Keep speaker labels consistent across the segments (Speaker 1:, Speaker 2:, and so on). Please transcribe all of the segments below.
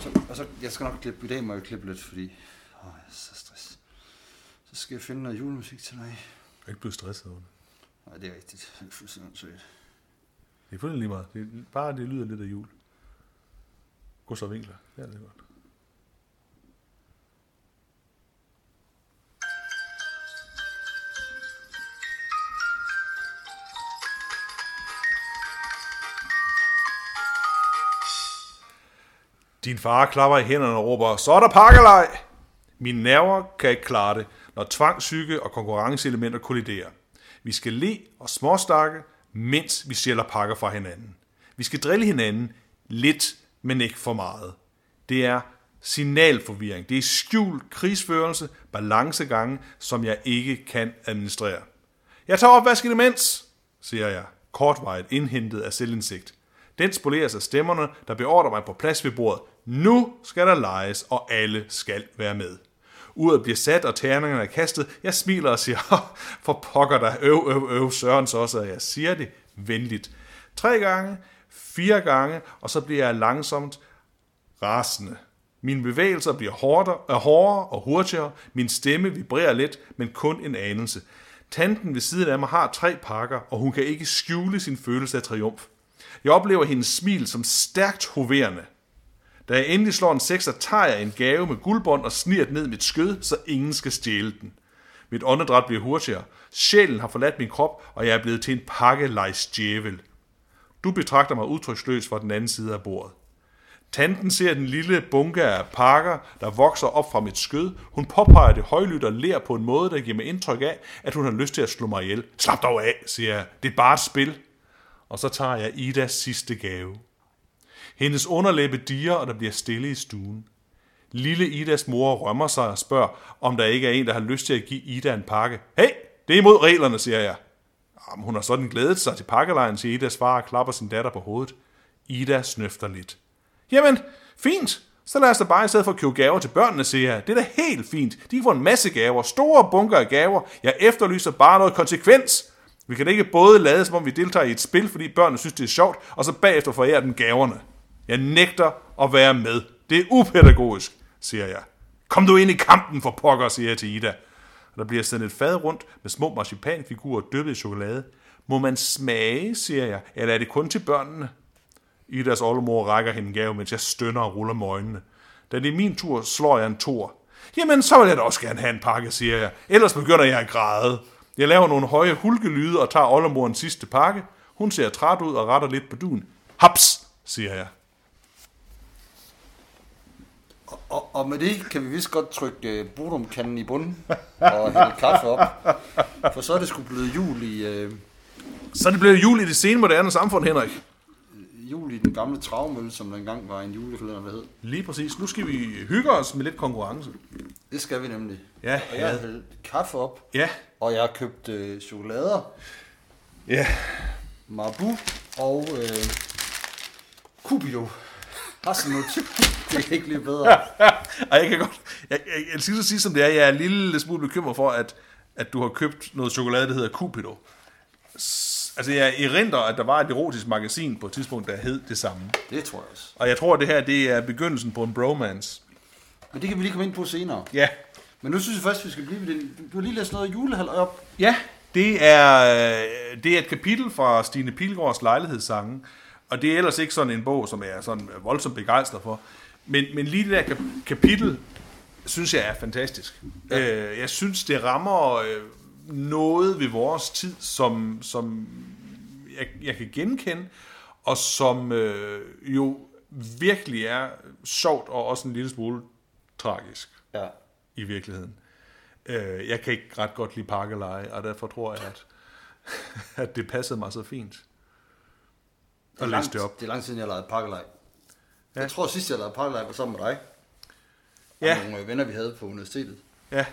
Speaker 1: Så, og så, jeg skal nok klippe, i dag må jeg klippe lidt, fordi åh, jeg er så stress. Så skal jeg finde noget julemusik til dig.
Speaker 2: Jeg er ikke blevet stresset over det.
Speaker 1: Nej, det er rigtigt. Det er fuldstændig sødt.
Speaker 2: Det er fuldstændig lige meget. Det er, bare det lyder lidt af jul. Vinkler. Ja, det er godt. Din far klapper i hænderne og råber, så er der pakkelej! Mine nerver kan ikke klare det, når tvangsyke og konkurrenceelementer kolliderer. Vi skal le og småstakke, mens vi sælger pakker fra hinanden. Vi skal drille hinanden lidt, men ikke for meget. Det er signalforvirring. Det er skjult krigsførelse, balancegange, som jeg ikke kan administrere. Jeg tager opvasken imens, siger jeg, kortvejet indhentet af selvindsigt. Den spoleres af stemmerne, der beordrer mig på plads ved bordet. Nu skal der leges, og alle skal være med. Uret bliver sat, og terningerne er kastet. Jeg smiler og siger, for pokker der, øv, øv, øv, Sørens også, og jeg siger det venligt. Tre gange, fire gange, og så bliver jeg langsomt rasende. Mine bevægelser bliver hårdere, hårdere og hurtigere. Min stemme vibrerer lidt, men kun en anelse. Tanten ved siden af mig har tre pakker, og hun kan ikke skjule sin følelse af triumf. Jeg oplever hendes smil som stærkt hoverende. Da jeg endelig slår en sekser, tager jeg en gave med guldbånd og sniger den ned i mit skød, så ingen skal stjæle den. Mit åndedræt bliver hurtigere. Sjælen har forladt min krop, og jeg er blevet til en pakkelejs djævel. Du betragter mig udtryksløs fra den anden side af bordet. Tanten ser den lille bunke af pakker, der vokser op fra mit skød. Hun påpeger det højlydt og ler på en måde, der giver mig indtryk af, at hun har lyst til at slå mig ihjel. Slap dog af, siger jeg. Det er bare et spil. Og så tager jeg Idas sidste gave. Hendes underlæbe diger, og der bliver stille i stuen. Lille Idas mor rømmer sig og spørger, om der ikke er en, der har lyst til at give Ida en pakke. Hey, det er imod reglerne, siger jeg. Jamen, hun har sådan glædet sig til pakkelejen, siger Idas far og klapper sin datter på hovedet. Ida snøfter lidt. Jamen, fint. Så lad os da bare i stedet for at købe gaver til børnene, siger jeg. Det er da helt fint. De får en masse gaver, store bunker af gaver. Jeg efterlyser bare noget konsekvens. Vi kan ikke både lade, som om vi deltager i et spil, fordi børnene synes, det er sjovt, og så bagefter forære dem gaverne. Jeg nægter at være med. Det er upædagogisk, siger jeg. Kom du ind i kampen for pokker, siger jeg til Ida. Og der bliver sendt et fad rundt med små marcipanfigurer dyppet i chokolade. Må man smage, siger jeg, eller er det kun til børnene? Idas oldemor rækker hende gave, mens jeg stønner og ruller med øjnene. Da det er min tur, slår jeg en tor. Jamen, så vil jeg da også gerne have en pakke, siger jeg. Ellers begynder jeg at græde. Jeg laver nogle høje hulkelyde og tager oldemorens sidste pakke. Hun ser træt ud og retter lidt på duen. Haps, siger jeg.
Speaker 1: Og, og med det kan vi vist godt trykke uh, Bodum-kanden i bunden og hælde kaffe op. For så er det sgu blevet jul i, uh,
Speaker 2: Så er det blevet jul i det sene moderne samfund, Henrik.
Speaker 1: jul i den gamle travmølle, som der engang var en julekalender, der hed.
Speaker 2: Lige præcis. Nu skal vi hygge os med lidt konkurrence.
Speaker 1: Det skal vi nemlig.
Speaker 2: Ja,
Speaker 1: Og jeg har hældt kaffe op,
Speaker 2: Ja,
Speaker 1: og jeg har købt uh, chokolader,
Speaker 2: ja.
Speaker 1: Marabou og uh, Cupido. Hasselnut. Det er ikke lige bedre.
Speaker 2: Og jeg kan godt... Jeg, jeg, jeg skal så sige, som det er, jeg er en lille smule bekymret for, at, at du har købt noget chokolade, der hedder Cupido. S- Altså, jeg erindrer, at der var et erotisk magasin på et tidspunkt, der hed det samme.
Speaker 1: Det tror jeg også.
Speaker 2: Og jeg tror, at det her, det er begyndelsen på en bromance.
Speaker 1: Men det kan vi lige komme ind på senere.
Speaker 2: Ja.
Speaker 1: Men nu synes jeg først, vi skal blive ved det. Du har lige læst noget julehal op.
Speaker 2: Ja, det er, øh, det er et kapitel fra Stine Pilgaards lejlighedssange, og det er ellers ikke sådan en bog, som jeg er sådan voldsomt begejstret for. Men, men lige det der kap- kapitel, synes jeg er fantastisk. Ja. Øh, jeg synes, det rammer øh, noget ved vores tid, som, som jeg, jeg kan genkende, og som øh, jo virkelig er sjovt og også en lille smule tragisk
Speaker 1: Ja.
Speaker 2: i virkeligheden. Øh, jeg kan ikke ret godt lide parkeleje, og derfor tror jeg, at, at det passede mig så fint. Læse
Speaker 1: langt,
Speaker 2: det op.
Speaker 1: det er lang tid siden, jeg har lavet pakkelej.
Speaker 2: Ja.
Speaker 1: Jeg tror sidst, jeg lavede var sammen med dig.
Speaker 2: Ja.
Speaker 1: Og nogle øh, venner, vi havde på universitetet.
Speaker 2: Ja.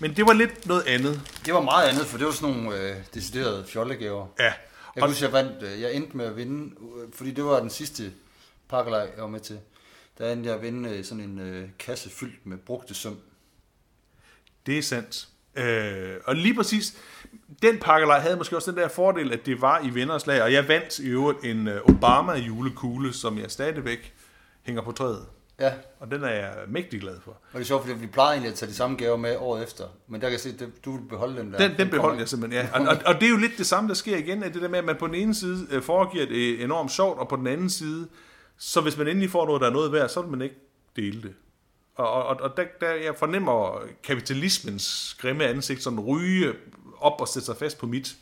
Speaker 2: Men det var lidt noget andet.
Speaker 1: Det var meget andet, for det var sådan nogle øh, deciderede fjollegaver.
Speaker 2: Ja.
Speaker 1: Jeg
Speaker 2: Og,
Speaker 1: kan huske, jeg vandt, øh, jeg endte med at vinde, øh, fordi det var den sidste pakkelej, jeg var med til. Der endte jeg at vinde øh, sådan en øh, kasse fyldt med brugte søm.
Speaker 2: det er sandt. Øh, og lige præcis, den pakkelej havde måske også den der fordel, at det var i venners lag, og jeg vandt i øvrigt en øh, Obama julekugle, som jeg stadigvæk hænger på træet.
Speaker 1: Ja,
Speaker 2: Og den er jeg mægtig glad for.
Speaker 1: og det er sjovt, fordi vi plejer egentlig at tage de samme gaver med året efter. Men der kan jeg se, at du vil beholde den der.
Speaker 2: Den, den beholdt
Speaker 1: ikke.
Speaker 2: jeg simpelthen, ja. Og, og, og det er jo lidt det samme, der sker igen, at det der med, at man på den ene side øh, foregiver det enormt sjovt, og på den anden side, så hvis man endelig får noget, der er noget værd, så vil man ikke dele det. Og, og, og- der, der, jeg fornemmer kapitalismens grimme ansigt sådan ryge op og sætte sig fast på mit.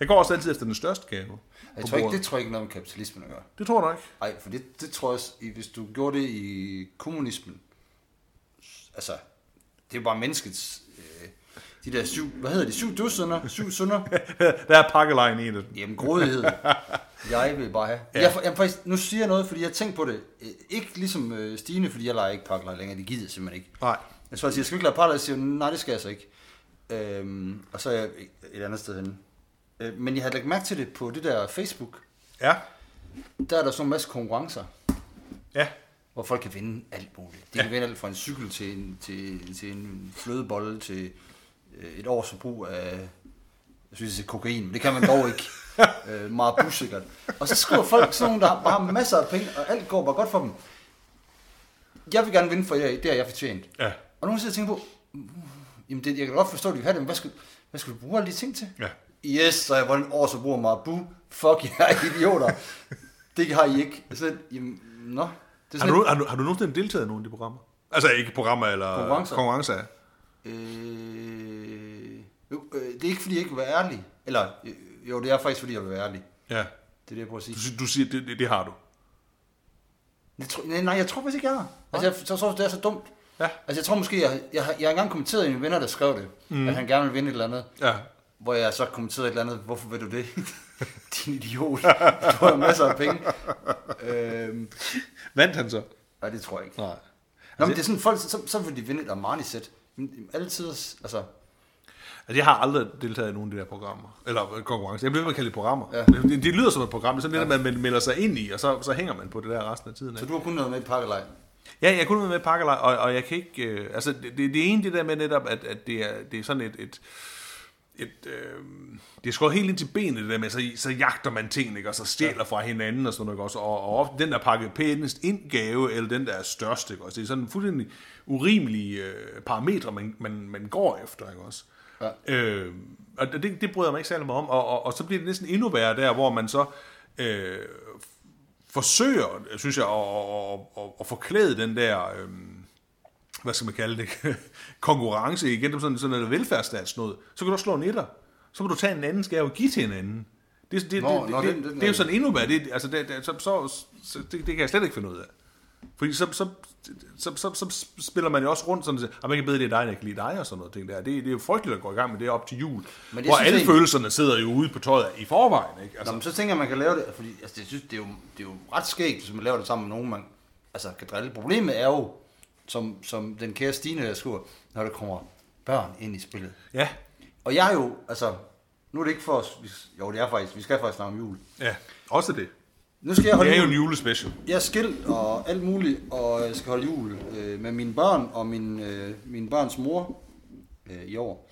Speaker 2: Jeg går også altid efter den største gave.
Speaker 1: Jeg tror ikke, det tror jeg ikke noget med kapitalismen at gøre.
Speaker 2: det tror du ikke.
Speaker 1: Nej, for det, det tror jeg, hvis du gjorde det i kommunismen, altså, det er jo bare menneskets, øh, de der syv, hvad hedder de, syv dødssynder, syv synder,
Speaker 2: Der er pakkelejen i dem.
Speaker 1: jamen grådighed, jeg vil bare have. Ja. Jeg, jeg, faktisk, nu siger jeg noget, fordi jeg tænkte på det, Øh, ikke ligesom øh, Stine, fordi jeg leger ikke pakkelej længere, det gider jeg simpelthen ikke.
Speaker 2: Nej.
Speaker 1: Jeg tror, jeg siger, skal ikke lade pakkelej? Jeg siger, nej, det skal jeg så ikke. Øhm, og så er jeg et andet sted henne. Øh, men jeg havde lagt mærke til det på det der Facebook,
Speaker 2: Ja.
Speaker 1: der er der sådan en masse konkurrencer.
Speaker 2: Ja.
Speaker 1: hvor folk kan vinde alt muligt. De kan vinde alt fra en cykel til en, til, til en flødebolle til et års forbrug af jeg synes, det er kokain, men det kan man dog ikke. øh, meget busikkert. Og så skriver folk sådan nogle, der har, bare har masser af penge, og alt går bare godt for dem. Jeg vil gerne vinde for jer, det har jeg fortjent.
Speaker 2: Ja.
Speaker 1: Og nogen sidder og tænker på, "Mm, jamen det, jeg kan godt forstå, at de vil have det, men hvad skal, hvad skal du bruge alle de ting til?
Speaker 2: Ja.
Speaker 1: Yes, så jeg vundet års forbrug af Marabu. Fuck, jeg er idioter. det har I ikke. Så, jamen, nå. Det er
Speaker 2: Har du, har, du, har du nogensinde deltaget i nogle af de programmer? Altså ikke programmer eller
Speaker 1: Konkurrencer.
Speaker 2: konkurrencer.
Speaker 1: Øh, øh, det er ikke, fordi jeg ikke vil være ærlig. Eller, øh, jo, det er faktisk, fordi jeg vil være ærlig.
Speaker 2: Ja.
Speaker 1: Det er det, jeg prøver at sige.
Speaker 2: Du, du siger, det, det, det har du.
Speaker 1: Jeg tror, nej, nej, jeg tror faktisk ikke, jeg har. Altså, jeg, så tror det er så dumt.
Speaker 2: Ja.
Speaker 1: Altså, jeg tror måske, jeg, jeg, jeg har engang kommenteret en venner, der skrev det, mm. at han gerne vil vinde et eller andet.
Speaker 2: Ja.
Speaker 1: Hvor jeg så kommenterede et eller andet, hvorfor vil du det? Din idiot. Du har masser af penge. øhm,
Speaker 2: Vandt han så?
Speaker 1: nej, det tror jeg ikke.
Speaker 2: Nej.
Speaker 1: Nå, men det er sådan, folk, så, så vil de vinde et Armani-sæt. Altid, altså,
Speaker 2: Altså, jeg har aldrig deltaget i nogen af de der programmer. Eller øh, konkurrencer. Jeg bliver ved med at kalde det programmer.
Speaker 1: Ja.
Speaker 2: Ja. Det, det, lyder som et program. Det er sådan lidt, at man melder sig ind i, og så, så hænger man på det der resten af tiden.
Speaker 1: så du har kun noget med et pakkelej.
Speaker 2: Ja, jeg kunne være med i pakkelej, og, og jeg kan ikke... Øh, altså, det, det, det ene, det der med netop, at, at det, er, det er sådan et... et et, øh, det er skåret helt ind til benet, det der med, så, så jagter man tingene, ikke? og så stjæler fra hinanden, og sådan noget, også, og, og ofte den der pakket pænest ind gave, eller den der er størst, ikke? også, det er sådan fuldstændig urimelig øh, parametre, man, man, man går efter, ikke også?
Speaker 1: Ja.
Speaker 2: Øh, og det, det bryder jeg mig ikke særlig meget om, og, og, og så bliver det næsten endnu værre der, hvor man så øh, forsøger, synes jeg, at, at, at, at forklæde den der, øh, hvad skal man kalde det, konkurrence igen, sådan, sådan noget velfærdsstats noget, så kan du slå en etter. Så må du tage en anden skave og give til en anden. Det, det,
Speaker 1: Nå,
Speaker 2: det,
Speaker 1: nå,
Speaker 2: det,
Speaker 1: den- den
Speaker 2: det er jo sådan endnu værre. Det, altså, det, det, så, så, så, det, det kan jeg slet ikke finde ud af. Fordi så, så, så, så, så spiller man jo også rundt sådan, at man kan bedre det er dig, jeg kan lide dig og sådan noget ting der. Det, det er jo frygteligt at gå i gang med det op til jul.
Speaker 1: Men
Speaker 2: hvor alle
Speaker 1: jeg-
Speaker 2: følelserne sidder jo ude på tøjet i forvejen. Ikke?
Speaker 1: Nå,
Speaker 2: Altså,
Speaker 1: men så tænker jeg, man kan lave det, fordi altså, jeg synes, det er, jo, det er jo ret skægt, hvis man laver det sammen med nogen, man altså, kan drille. Problemet er jo, som, som den kære Stine der skriver, når der kommer børn ind i spillet.
Speaker 2: ja,
Speaker 1: Og jeg er jo, altså, nu er det ikke for os, vi, jo det er faktisk, vi skal faktisk snakke om jul.
Speaker 2: ja, også det.
Speaker 1: Nu skal jeg holde
Speaker 2: Det er jo
Speaker 1: jul.
Speaker 2: en julespecial.
Speaker 1: Jeg er skilt og alt muligt, og jeg skal holde jul øh, med mine børn og min, øh, min børns mor øh, i år.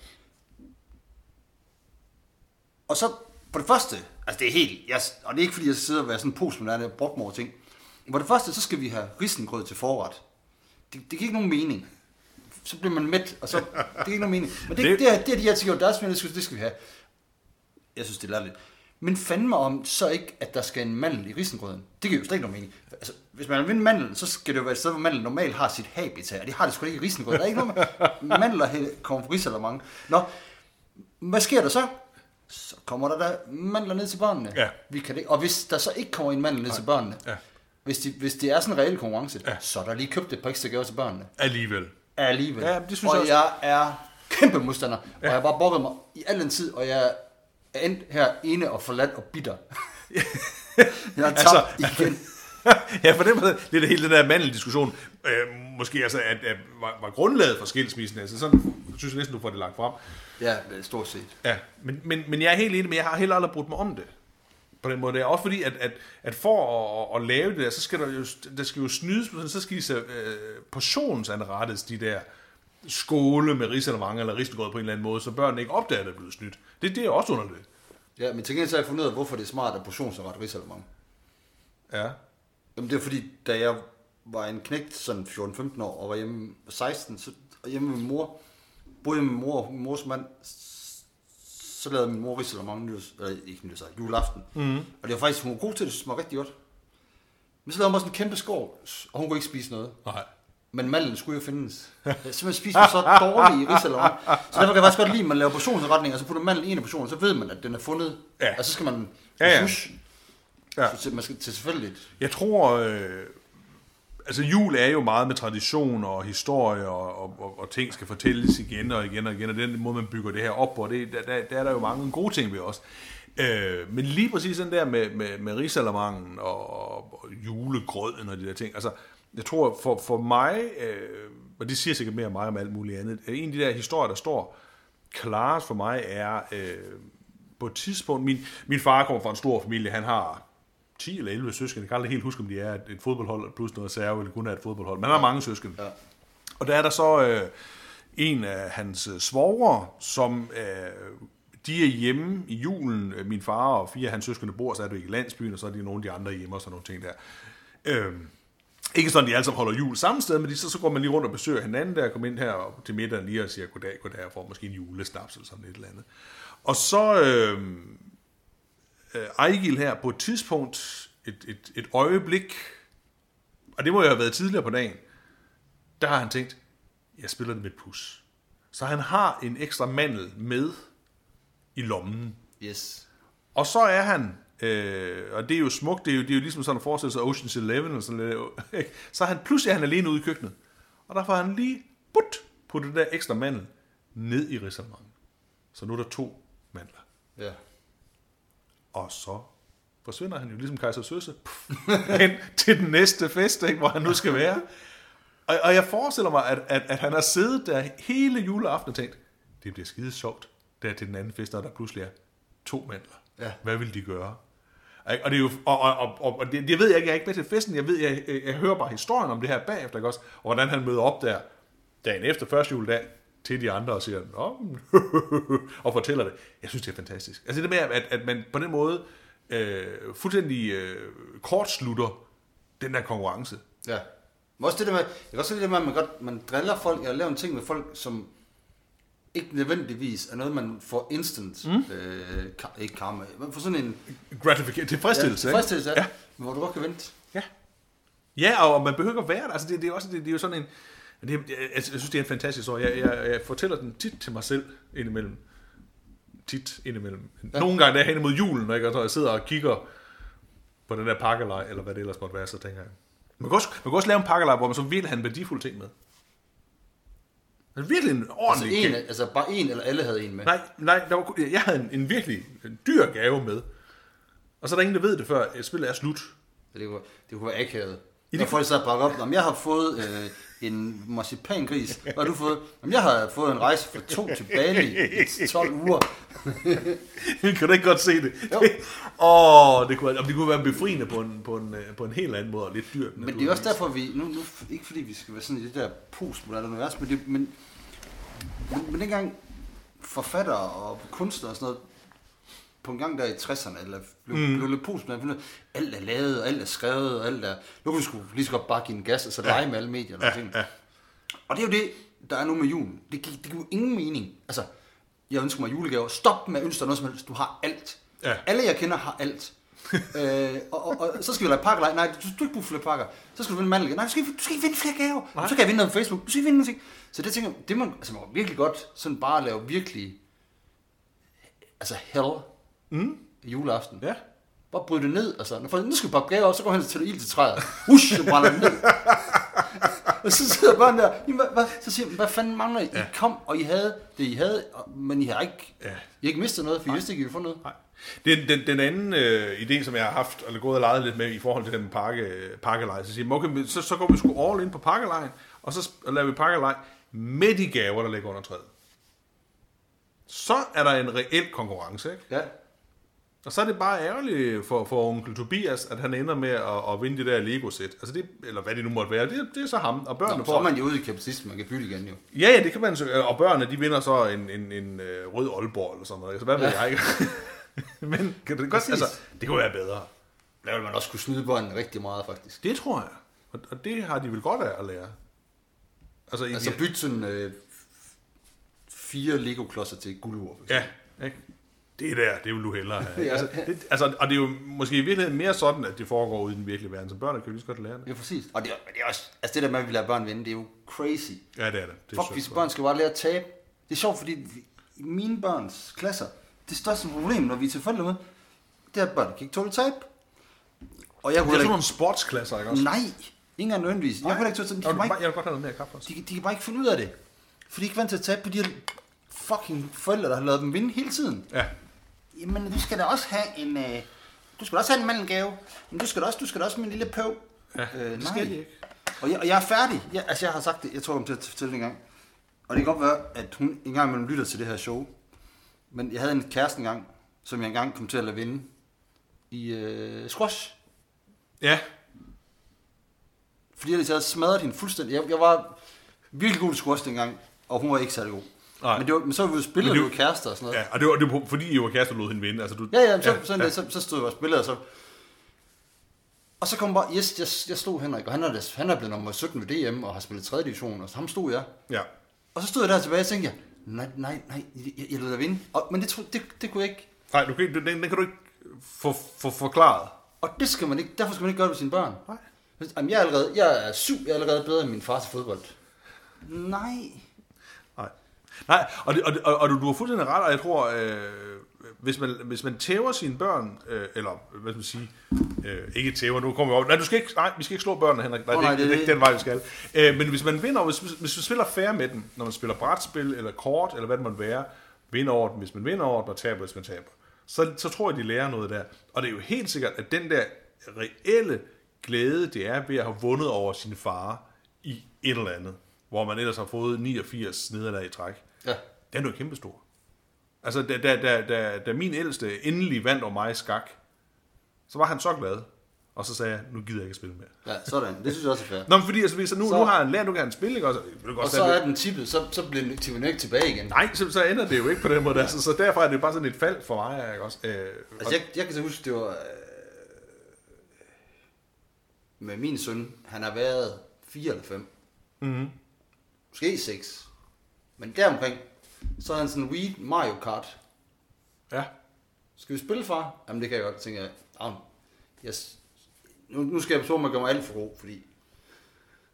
Speaker 1: Og så på det første, altså det er helt, jeg, og det er ikke fordi jeg sidder og være sådan en postmoderne over ting. På det første, så skal vi have risengrød til forret. Det, det giver ikke nogen mening. Så bliver man mæt, og så, det giver ikke nogen mening. Men det, det,
Speaker 2: Det-
Speaker 1: er, det er de her ting, der er det skal, det skal vi have. Jeg synes, det er lærligt. Men fandme om så ikke, at der skal en mandel i risengrøden. Det giver jo slet ikke nogen mening. Altså, hvis man vil mandel, så skal det jo være et sted, hvor mandel normalt har sit habitat. Og det har det sgu ikke i risengrøden. Der er ikke noget med mandler kommer fra risalamande. Nå, hvad sker der så? Så kommer der da mandler ned til børnene.
Speaker 2: Ja.
Speaker 1: Vi kan det. Og hvis der så ikke kommer en mandel ned til børnene,
Speaker 2: Ja.
Speaker 1: Hvis, de, hvis det er sådan en reel konkurrence,
Speaker 2: Ja.
Speaker 1: så er der lige købt et par ekstra gaver til børnene.
Speaker 2: Alligevel.
Speaker 1: Alligevel.
Speaker 2: Ja, det synes
Speaker 1: og
Speaker 2: jeg også.
Speaker 1: jeg er kæmpe modstander. Og jeg har bare brokket mig i al den tid, og jeg er endt her ene og forladt og bitter. jeg har tabt
Speaker 2: Altså-
Speaker 1: altså, igen.
Speaker 2: ja, for det var lidt af hele den der mandeldiskussion, øh, måske altså, at, at var, var grundlaget for skilsmissen. Altså sådan, synes jeg næsten, du får det lagt frem.
Speaker 1: Ja, stort set.
Speaker 2: Ja, men, men, men jeg er helt enig, men jeg har heller aldrig brudt mig om det. På den måde. Det er også fordi, at, at, at for at, at, lave det der, så skal der jo, der skal jo snydes, så skal de så øh, portionsanrettes de der skåle med risalemang eller risengrød på en eller anden måde, så børnene ikke opdager, at det er blevet snydt. Det, det er også underligt.
Speaker 1: Ja, men til gengæld så har jeg fundet ud af, hvorfor det er smart at portionsret risalemang.
Speaker 2: Ja.
Speaker 1: Jamen det er fordi, da jeg var en knægt sådan 14-15 år, og var hjemme 16, så og hjemme med mor, boede med min mor mors mand, så lavede min mor risalemang nytårs, eller ikke nytårs, juleaften. Mm. Og det var faktisk, hun var god til det, det smagte rigtig godt. Men så lavede hun også en kæmpe skål, og hun kunne ikke spise noget.
Speaker 2: Nej.
Speaker 1: Men mallen skulle jo findes. Jeg simpelthen spiste så dårligt i risalemang. Så derfor kan jeg faktisk godt lide, at man laver portionsretninger, og så putter mandel i en af portionen, så ved man, at den er fundet.
Speaker 2: Ja.
Speaker 1: Og så skal man...
Speaker 2: Ja, ja.
Speaker 1: Hush,
Speaker 2: Ja.
Speaker 1: så man skal til selvfølgelig.
Speaker 2: Jeg tror, øh, altså jul er jo meget med tradition og historie, og, og, og, og ting skal fortælles igen og igen og igen, og den måde, man bygger det her op på, det, der, der, der er der jo mange gode ting ved os. Øh, men lige præcis den der med, med, med risalamangen og, og julegrøden og de der ting, altså, jeg tror for, for mig, øh, og det siger sikkert mere om mig om alt muligt andet, øh, en af de der historier, der står klarest for mig, er øh, på et tidspunkt, min, min far kommer fra en stor familie, han har 10 eller 11 søskende, jeg kan aldrig helt huske, om de er et, fodboldhold plus noget serve, eller kun er et fodboldhold, men han har mange søskende.
Speaker 1: Ja.
Speaker 2: Og der er der så øh, en af hans øh, svogre, som øh, de er hjemme i julen. Øh, Min far og fire af hans søskende bor, så er det ikke i landsbyen, og så er de nogle af de andre hjemme og sådan nogle ting der. Øh, ikke sådan, de alle sammen holder jul samme sted, men de, så, så går man lige rundt og besøger hinanden der, kommer ind her og til middagen lige og siger goddag, goddag, og får måske en julesnaps eller sådan et eller andet. Og så øh, øh, Ejgil her på et tidspunkt, et, et, et øjeblik, og det må jo have været tidligere på dagen, der har han tænkt, jeg spiller det med et pus. Så han har en ekstra mandel med i lommen.
Speaker 1: Yes.
Speaker 2: Og så er han, øh, og det er jo smukt, det er jo, det er jo ligesom sådan at forestille sig Ocean's Eleven, eller sådan lidt, ikke? så er han pludselig er han alene ude i køkkenet. Og der får han lige put, på det der ekstra mandel ned i risalemang. Så nu er der to mandler.
Speaker 1: Ja.
Speaker 2: Og så forsvinder han jo ligesom Kaiser Søsse hen til den næste fest, ikke, hvor han nu skal være. Og, og jeg forestiller mig, at, at, at han har siddet der hele juleaften og tænkt, det bliver skide sjovt, der til den anden fest, når der pludselig er to mandler.
Speaker 1: Ja.
Speaker 2: Hvad vil de gøre? Og, det er jo, og, og, og, og det, det, ved jeg ikke, jeg er ikke med til festen, jeg ved, jeg, jeg, jeg hører bare historien om det her bagefter, ikke også? Og hvordan han møder op der, dagen efter første juledag, til de andre og siger, Nå, men," og fortæller det. Jeg synes, det er fantastisk. Altså det med, at, at man på den måde øh, fuldstændig øh, kortslutter den der konkurrence.
Speaker 1: Ja. Men også det der med, jeg kan også det med, at man, godt, man driller folk, eller laver en ting med folk, som ikke nødvendigvis er noget, man får instant, mm. øh, ka- ikke karma, man får sådan en
Speaker 2: Gratification, tilfredsstillelse,
Speaker 1: ja, tilfredsstillelse, ja.
Speaker 2: Ja.
Speaker 1: Hvor du godt kan vente.
Speaker 2: Ja. Ja, og man behøver ikke at være der. Altså, det, det, er også, det, det er jo sådan en... Det, jeg, jeg synes, det er en fantastisk historie. Jeg, jeg, jeg fortæller den tit til mig selv indimellem. Tit indimellem. Ja. Nogle gange der hen imod julen, ikke? og når jeg sidder og kigger på den der pakkelej, eller hvad det ellers måtte være, så tænker jeg... Man kan også, man kan også lave en pakkelej, hvor man så virkelig har en værdifuld ting med. Altså virkelig en
Speaker 1: Altså,
Speaker 2: ordentlig...
Speaker 1: en, altså bare en, eller alle havde en med.
Speaker 2: Nej, nej der var, jeg havde en, en virkelig en dyr gave med. Og så er der ingen, der ved det, før spillet er slut.
Speaker 1: Det kunne, det kunne være akavet.
Speaker 2: det
Speaker 1: Når folk så har bakket op, om jeg har fået øh, en marcipangris, hvad har du fået? Jamen, jeg har fået en rejse fra to til Bali i 12 uger.
Speaker 2: kan du ikke godt se det?
Speaker 1: Jo.
Speaker 2: Åh, det kunne, det kunne være befriende på en, på, en, øh, på en helt anden måde, og lidt dyrt.
Speaker 1: Men det er også derfor, vi, nu, nu ikke fordi vi skal være sådan i det der postmoderne univers, men, det, men, men, men dengang forfattere og kunstnere og sådan noget, på en gang der i 60'erne, eller blev, mm. blev lidt postmoderne, alt er lavet, og alt er skrevet, og alt er, nu kan vi sgu lige så godt bare give en gas, og så lege med alle medierne og ting.
Speaker 2: ja.
Speaker 1: Og det er jo det, der er nu med julen. Det, gi- det giver jo ingen mening. Altså, jeg ønsker mig julegaver. Stop med at ønske dig noget som helst. Du har alt.
Speaker 2: Ja.
Speaker 1: Alle jeg kender har alt. øh, og, og, og, så skal vi lege pakker. Nej, du, du ikke brug for flere pakker. Så skal du vinde mandel. Nej, du skal, du skal ikke vinde flere gaver. Nej. Så kan jeg vinde noget på Facebook. Du skal ikke vinde noget. Så det tænker jeg, det man, altså man virkelig godt sådan bare lave virkelig, altså hell mm. juleaften.
Speaker 2: Ja.
Speaker 1: Bare bryde det ned, altså. Folk, nu skal vi pakke gaver op, så går han til ild til træet. Ush, så brænder det ned. og så sidder børn der, "Jamen, hvad, hvad, så siger hvad fanden mangler I? Ja. I kom, og I havde det, I havde, men I har ikke,
Speaker 2: Ja.
Speaker 1: I har ikke mistet noget, for I vidste ikke, I ville få noget.
Speaker 2: Nej. Den, den, den anden øh, idé, som jeg har haft, eller gået og leget lidt med i forhold til den pakke, pakkeleje, så siger okay, så, så går vi sgu all in på pakkelejen, og så laver vi pakkelej med de gaver, der ligger under træet. Så er der en reel konkurrence, ikke?
Speaker 1: Ja.
Speaker 2: Og så er det bare ærgerligt for, for onkel Tobias, at han ender med at, at vinde det der Lego-sæt. Altså det, eller hvad det nu måtte være, det, det er så ham. Og børnene
Speaker 1: Nå, så
Speaker 2: får...
Speaker 1: er man jo ude i kapitalismen, man kan bytte igen jo.
Speaker 2: Ja, ja, det kan man så. Og børnene, de vinder så en, en, en øh, rød Aalborg eller sådan noget. Så hvad ved
Speaker 1: Ja.
Speaker 2: jeg ikke? Men kan det godt... Altså, det kunne være bedre.
Speaker 1: Der vil man også kunne snyde børnene rigtig meget, faktisk.
Speaker 2: Det tror jeg. Og, og det har de vel godt af at lære. Altså,
Speaker 1: Altså bytte sådan øh, fire Lego-klodser til eksempel.
Speaker 2: Ja, ikke? Det er der, det vil du hellere have.
Speaker 1: Ja.
Speaker 2: altså, det, altså, og det er jo måske i virkeligheden mere sådan, at det foregår ude i den virkelige verden, så børn kan jo lige så godt lære det.
Speaker 1: Ja, præcis. Og det er, det er også, altså det der med, at vi lader børn vinde, det er jo crazy.
Speaker 2: Ja, det er det. det er
Speaker 1: Fuck, hvis børn skal bare lære at tabe. Det er sjovt, fordi i mine børns klasser, det største problem, når vi er til forældremøde, det er, at børn kan ikke tåle tab. Og jeg
Speaker 2: Det er sådan nogle sportsklasser, ikke også?
Speaker 1: Nej, engang nødvendigvis. Jeg kunne ikke tåle tab. De
Speaker 2: Jeg vil,
Speaker 1: ikke,
Speaker 2: jeg vil godt have noget mere kaffe også.
Speaker 1: de, kan- de kan bare ikke finde ud af det. For de er ikke vant til at tabe på de her fucking forældre, der har lavet dem vinde hele tiden.
Speaker 2: Ja,
Speaker 1: Jamen, du skal da også have en... Øh, du skal da også have en mandelgave. Men du skal da også, du skal da også en lille pøv.
Speaker 2: ja
Speaker 1: Øh,
Speaker 2: det skal de ikke.
Speaker 1: Og jeg, og jeg er færdig. Jeg, altså, jeg har sagt det. Jeg tror, kommer til at fortælle det en gang. Og det kan godt være, at hun en gang imellem lytter til det her show. Men jeg havde en kæreste engang, som jeg engang kom til at lade vinde i øh, squash.
Speaker 2: Ja,
Speaker 1: Fordi jeg havde smadret hende fuldstændig. Jeg, jeg var virkelig god til squash dengang, og hun var ikke særlig god.
Speaker 2: Nej.
Speaker 1: Men, det var, men så var vi jo spillet,
Speaker 2: Men det
Speaker 1: vi
Speaker 2: var
Speaker 1: kærester og sådan noget.
Speaker 2: ja, og det var, det var fordi, I var kærester, lod hende vinde. Altså, du,
Speaker 1: Ja, ja, så,
Speaker 2: ja,
Speaker 1: sådan
Speaker 2: ja.
Speaker 1: Det, så, så stod jeg og spillede, og så... Og så kom bare, yes, jeg, jeg stod Henrik, og han er, han er blevet nummer 17 ved DM, og har spillet 3. division, og så ham stod jeg.
Speaker 2: Ja.
Speaker 1: Og så stod jeg der tilbage, og tænkte jeg, nej, nej, nej, jeg, jeg lader dig vinde. Og, men det, tro- det, det kunne jeg ikke.
Speaker 2: Nej, du kan, ikke- den, den kan du ikke få, få forklaret.
Speaker 1: Og det skal man ikke, derfor skal man ikke gøre det med sine børn.
Speaker 2: Nej.
Speaker 1: Jamen, jeg er allerede, jeg er syv, jeg er allerede bedre end min far til fodbold. Nej.
Speaker 2: Nej, og, det, og, og, og du, du har fuldstændig ret, og jeg tror, øh, hvis, man, hvis man tæver sine børn, øh, eller hvad skal man sige, øh, ikke tæver, nu kommer vi over, nej, du skal ikke, nej, vi skal ikke slå børnene, Henrik, nej, det,
Speaker 1: nej,
Speaker 2: det, det,
Speaker 1: det-
Speaker 2: er ikke den vej, vi skal. Øh, men hvis man vinder, hvis, hvis, man spiller fair med dem, når man spiller brætspil, eller kort, eller hvad det måtte være, vinder over dem, hvis man vinder over dem, og taber, hvis man taber, så, så tror jeg, de lærer noget der. Og det er jo helt sikkert, at den der reelle glæde, det er ved at have vundet over sin far i et eller andet, hvor man ellers har fået 89 nederlag i træk,
Speaker 1: Ja.
Speaker 2: den er jo kæmpestor. Altså, da, da, da, da, da min ældste endelig vandt over mig i skak, så var han så glad. Og så sagde jeg, nu gider jeg ikke spille mere.
Speaker 1: Ja, sådan. Det synes jeg også er fair.
Speaker 2: Nå, men fordi altså, hvis- så nu,
Speaker 1: Så-
Speaker 2: nu har han lært, nu kan han spille, ikke også? Godt
Speaker 1: Og så er den tippet, så, så bliver til ikke tilbage igen.
Speaker 2: Nej, så, så ender det jo ikke på den måde. Der. Så, så derfor er det bare sådan et fald for mig, ikke også? Øh,
Speaker 1: Altså, jeg, jeg kan så huske, det var... Øh, med min søn, han har været 4 eller 5.
Speaker 2: mm-hmm.
Speaker 1: Måske 6. Men deromkring, så er han sådan en Wii Mario Kart.
Speaker 2: Ja.
Speaker 1: Skal vi spille, far? Jamen, det kan jeg godt, tænker jeg. "Au, Yes. Nu, nu skal jeg på, at man gør mig alt for god, fordi...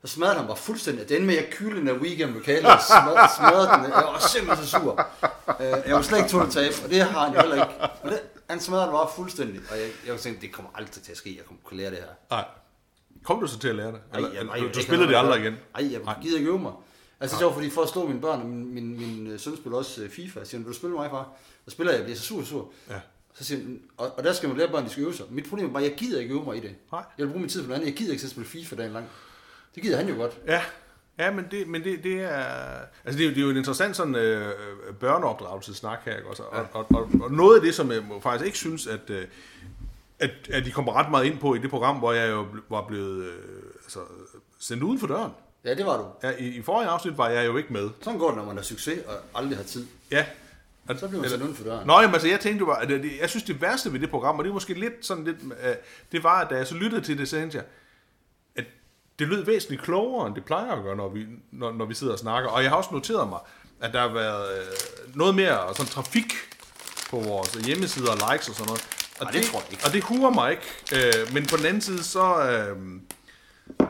Speaker 1: Så smadrede han bare fuldstændig. Det endte med, at jeg kylede den af gennem lokalet og smadrede, smadrede den. Jeg var simpelthen så sur. Øh, Jeg var slet ikke at tabe, og det har han jo heller ikke. Og det, han smadrede det bare fuldstændig. Og jeg, jeg tænkte, det kommer aldrig til at ske. Jeg kommer kunne lære det her.
Speaker 2: Nej. Kom du så til at lære det? Eller,
Speaker 1: Ej,
Speaker 2: eller,
Speaker 1: ej,
Speaker 2: du, du spillede det aldrig igen?
Speaker 1: Ej, jeg
Speaker 2: Nej.
Speaker 1: gider ikke øve mig. Altså, det er sjovt, fordi for at slå mine børn, og min, min, min øh, søn spiller også øh, FIFA, jeg siger vil du spille mig, far? Så spiller jeg, bliver så sur, sur.
Speaker 2: Ja.
Speaker 1: Så siger han, og, og der skal man lære børn, de skal øve sig. Mit problem er bare, jeg gider ikke øve mig i det.
Speaker 2: Nej.
Speaker 1: Jeg vil bruge min tid på noget andet. Jeg gider ikke at spille FIFA dagen lang. Det gider han jo godt.
Speaker 2: Ja, ja men, det, men det, det er... Altså, det er, jo, det er jo en interessant sådan øh, børneopdragelsesnak her, ikke også? Og, og, og, og noget af det, som jeg faktisk ikke synes, at, øh, at, at de kommer ret meget ind på i det program, hvor jeg jo var blevet øh, altså, sendt uden for døren.
Speaker 1: Ja, det var du.
Speaker 2: Ja, i, I forrige afsnit var jeg jo ikke med.
Speaker 1: Sådan går det, når man har succes og aldrig har tid.
Speaker 2: Ja.
Speaker 1: Så bliver man sendt uden for døren.
Speaker 2: Nå, jamen, altså, jeg tænkte bare, at det, jeg synes, det værste ved det program, og det er måske lidt sådan lidt, øh, det var, at da jeg så lyttede til det, så tænkte jeg, at det lød væsentligt klogere, end det plejer at gøre, når vi, når, når vi sidder og snakker. Og jeg har også noteret mig, at der har været øh, noget mere sådan trafik på vores hjemmesider og likes og sådan noget. Og
Speaker 1: Ej, det tror jeg ikke.
Speaker 2: Og det huer mig ikke. Øh, men på den anden side, så, øh,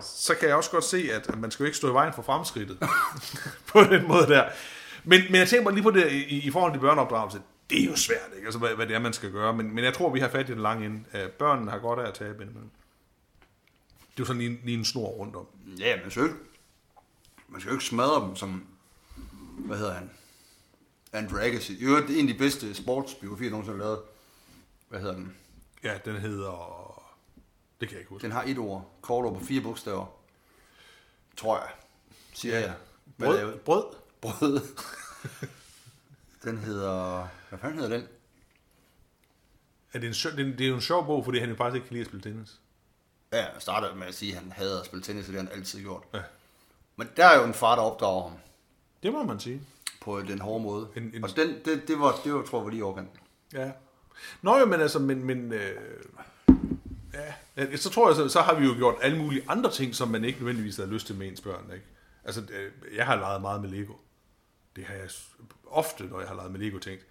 Speaker 2: så kan jeg også godt se, at man skal jo ikke stå i vejen for fremskridtet. på den måde der. Men, men jeg tænker bare lige på det i, i forhold til børneopdragelse. Det er jo svært, ikke? Altså, hvad, hvad det er, man skal gøre. Men, men jeg tror, vi har fat i den lange ende. Øh, børnene har godt af at tabe indimellem. Det er jo sådan lige, lige en snor rundt om.
Speaker 1: Ja, jo ikke, man skal jo ikke smadre dem som, hvad hedder han? Andrew Agassi. Øvrigt, det er en af de bedste sportsbiografier, jeg nogensinde har lavet. Hvad hedder den?
Speaker 2: Ja, den hedder... Det kan jeg ikke huske.
Speaker 1: Den har et ord. Kort ord på fire bogstaver. Tror jeg. Siger jeg. Hvad
Speaker 2: Brød? Brød?
Speaker 1: Brød. den hedder... Hvad fanden hedder den?
Speaker 2: Er det, en, sjov- det, er, jo en sjov bog, fordi han jo faktisk ikke kan lide at spille tennis.
Speaker 1: Ja, jeg starter med at sige, at han hader at spille tennis, og det har han altid gjort.
Speaker 2: Ja.
Speaker 1: Men der er jo en far, der opdrager ham
Speaker 2: Det må man sige.
Speaker 1: på den hårde måde.
Speaker 2: En- en-
Speaker 1: Og den, det, det, var, det var, tror jeg, var lige overkanten.
Speaker 2: Ja. Nå jo, men altså, men, men øh, Ja, så tror jeg, så, så har vi jo gjort alle mulige andre ting, som man ikke nødvendigvis har lyst til med ens børn. Ikke? Altså, øh, jeg har leget meget med Lego. Det har jeg ofte, når jeg har leget med Lego, tænkt,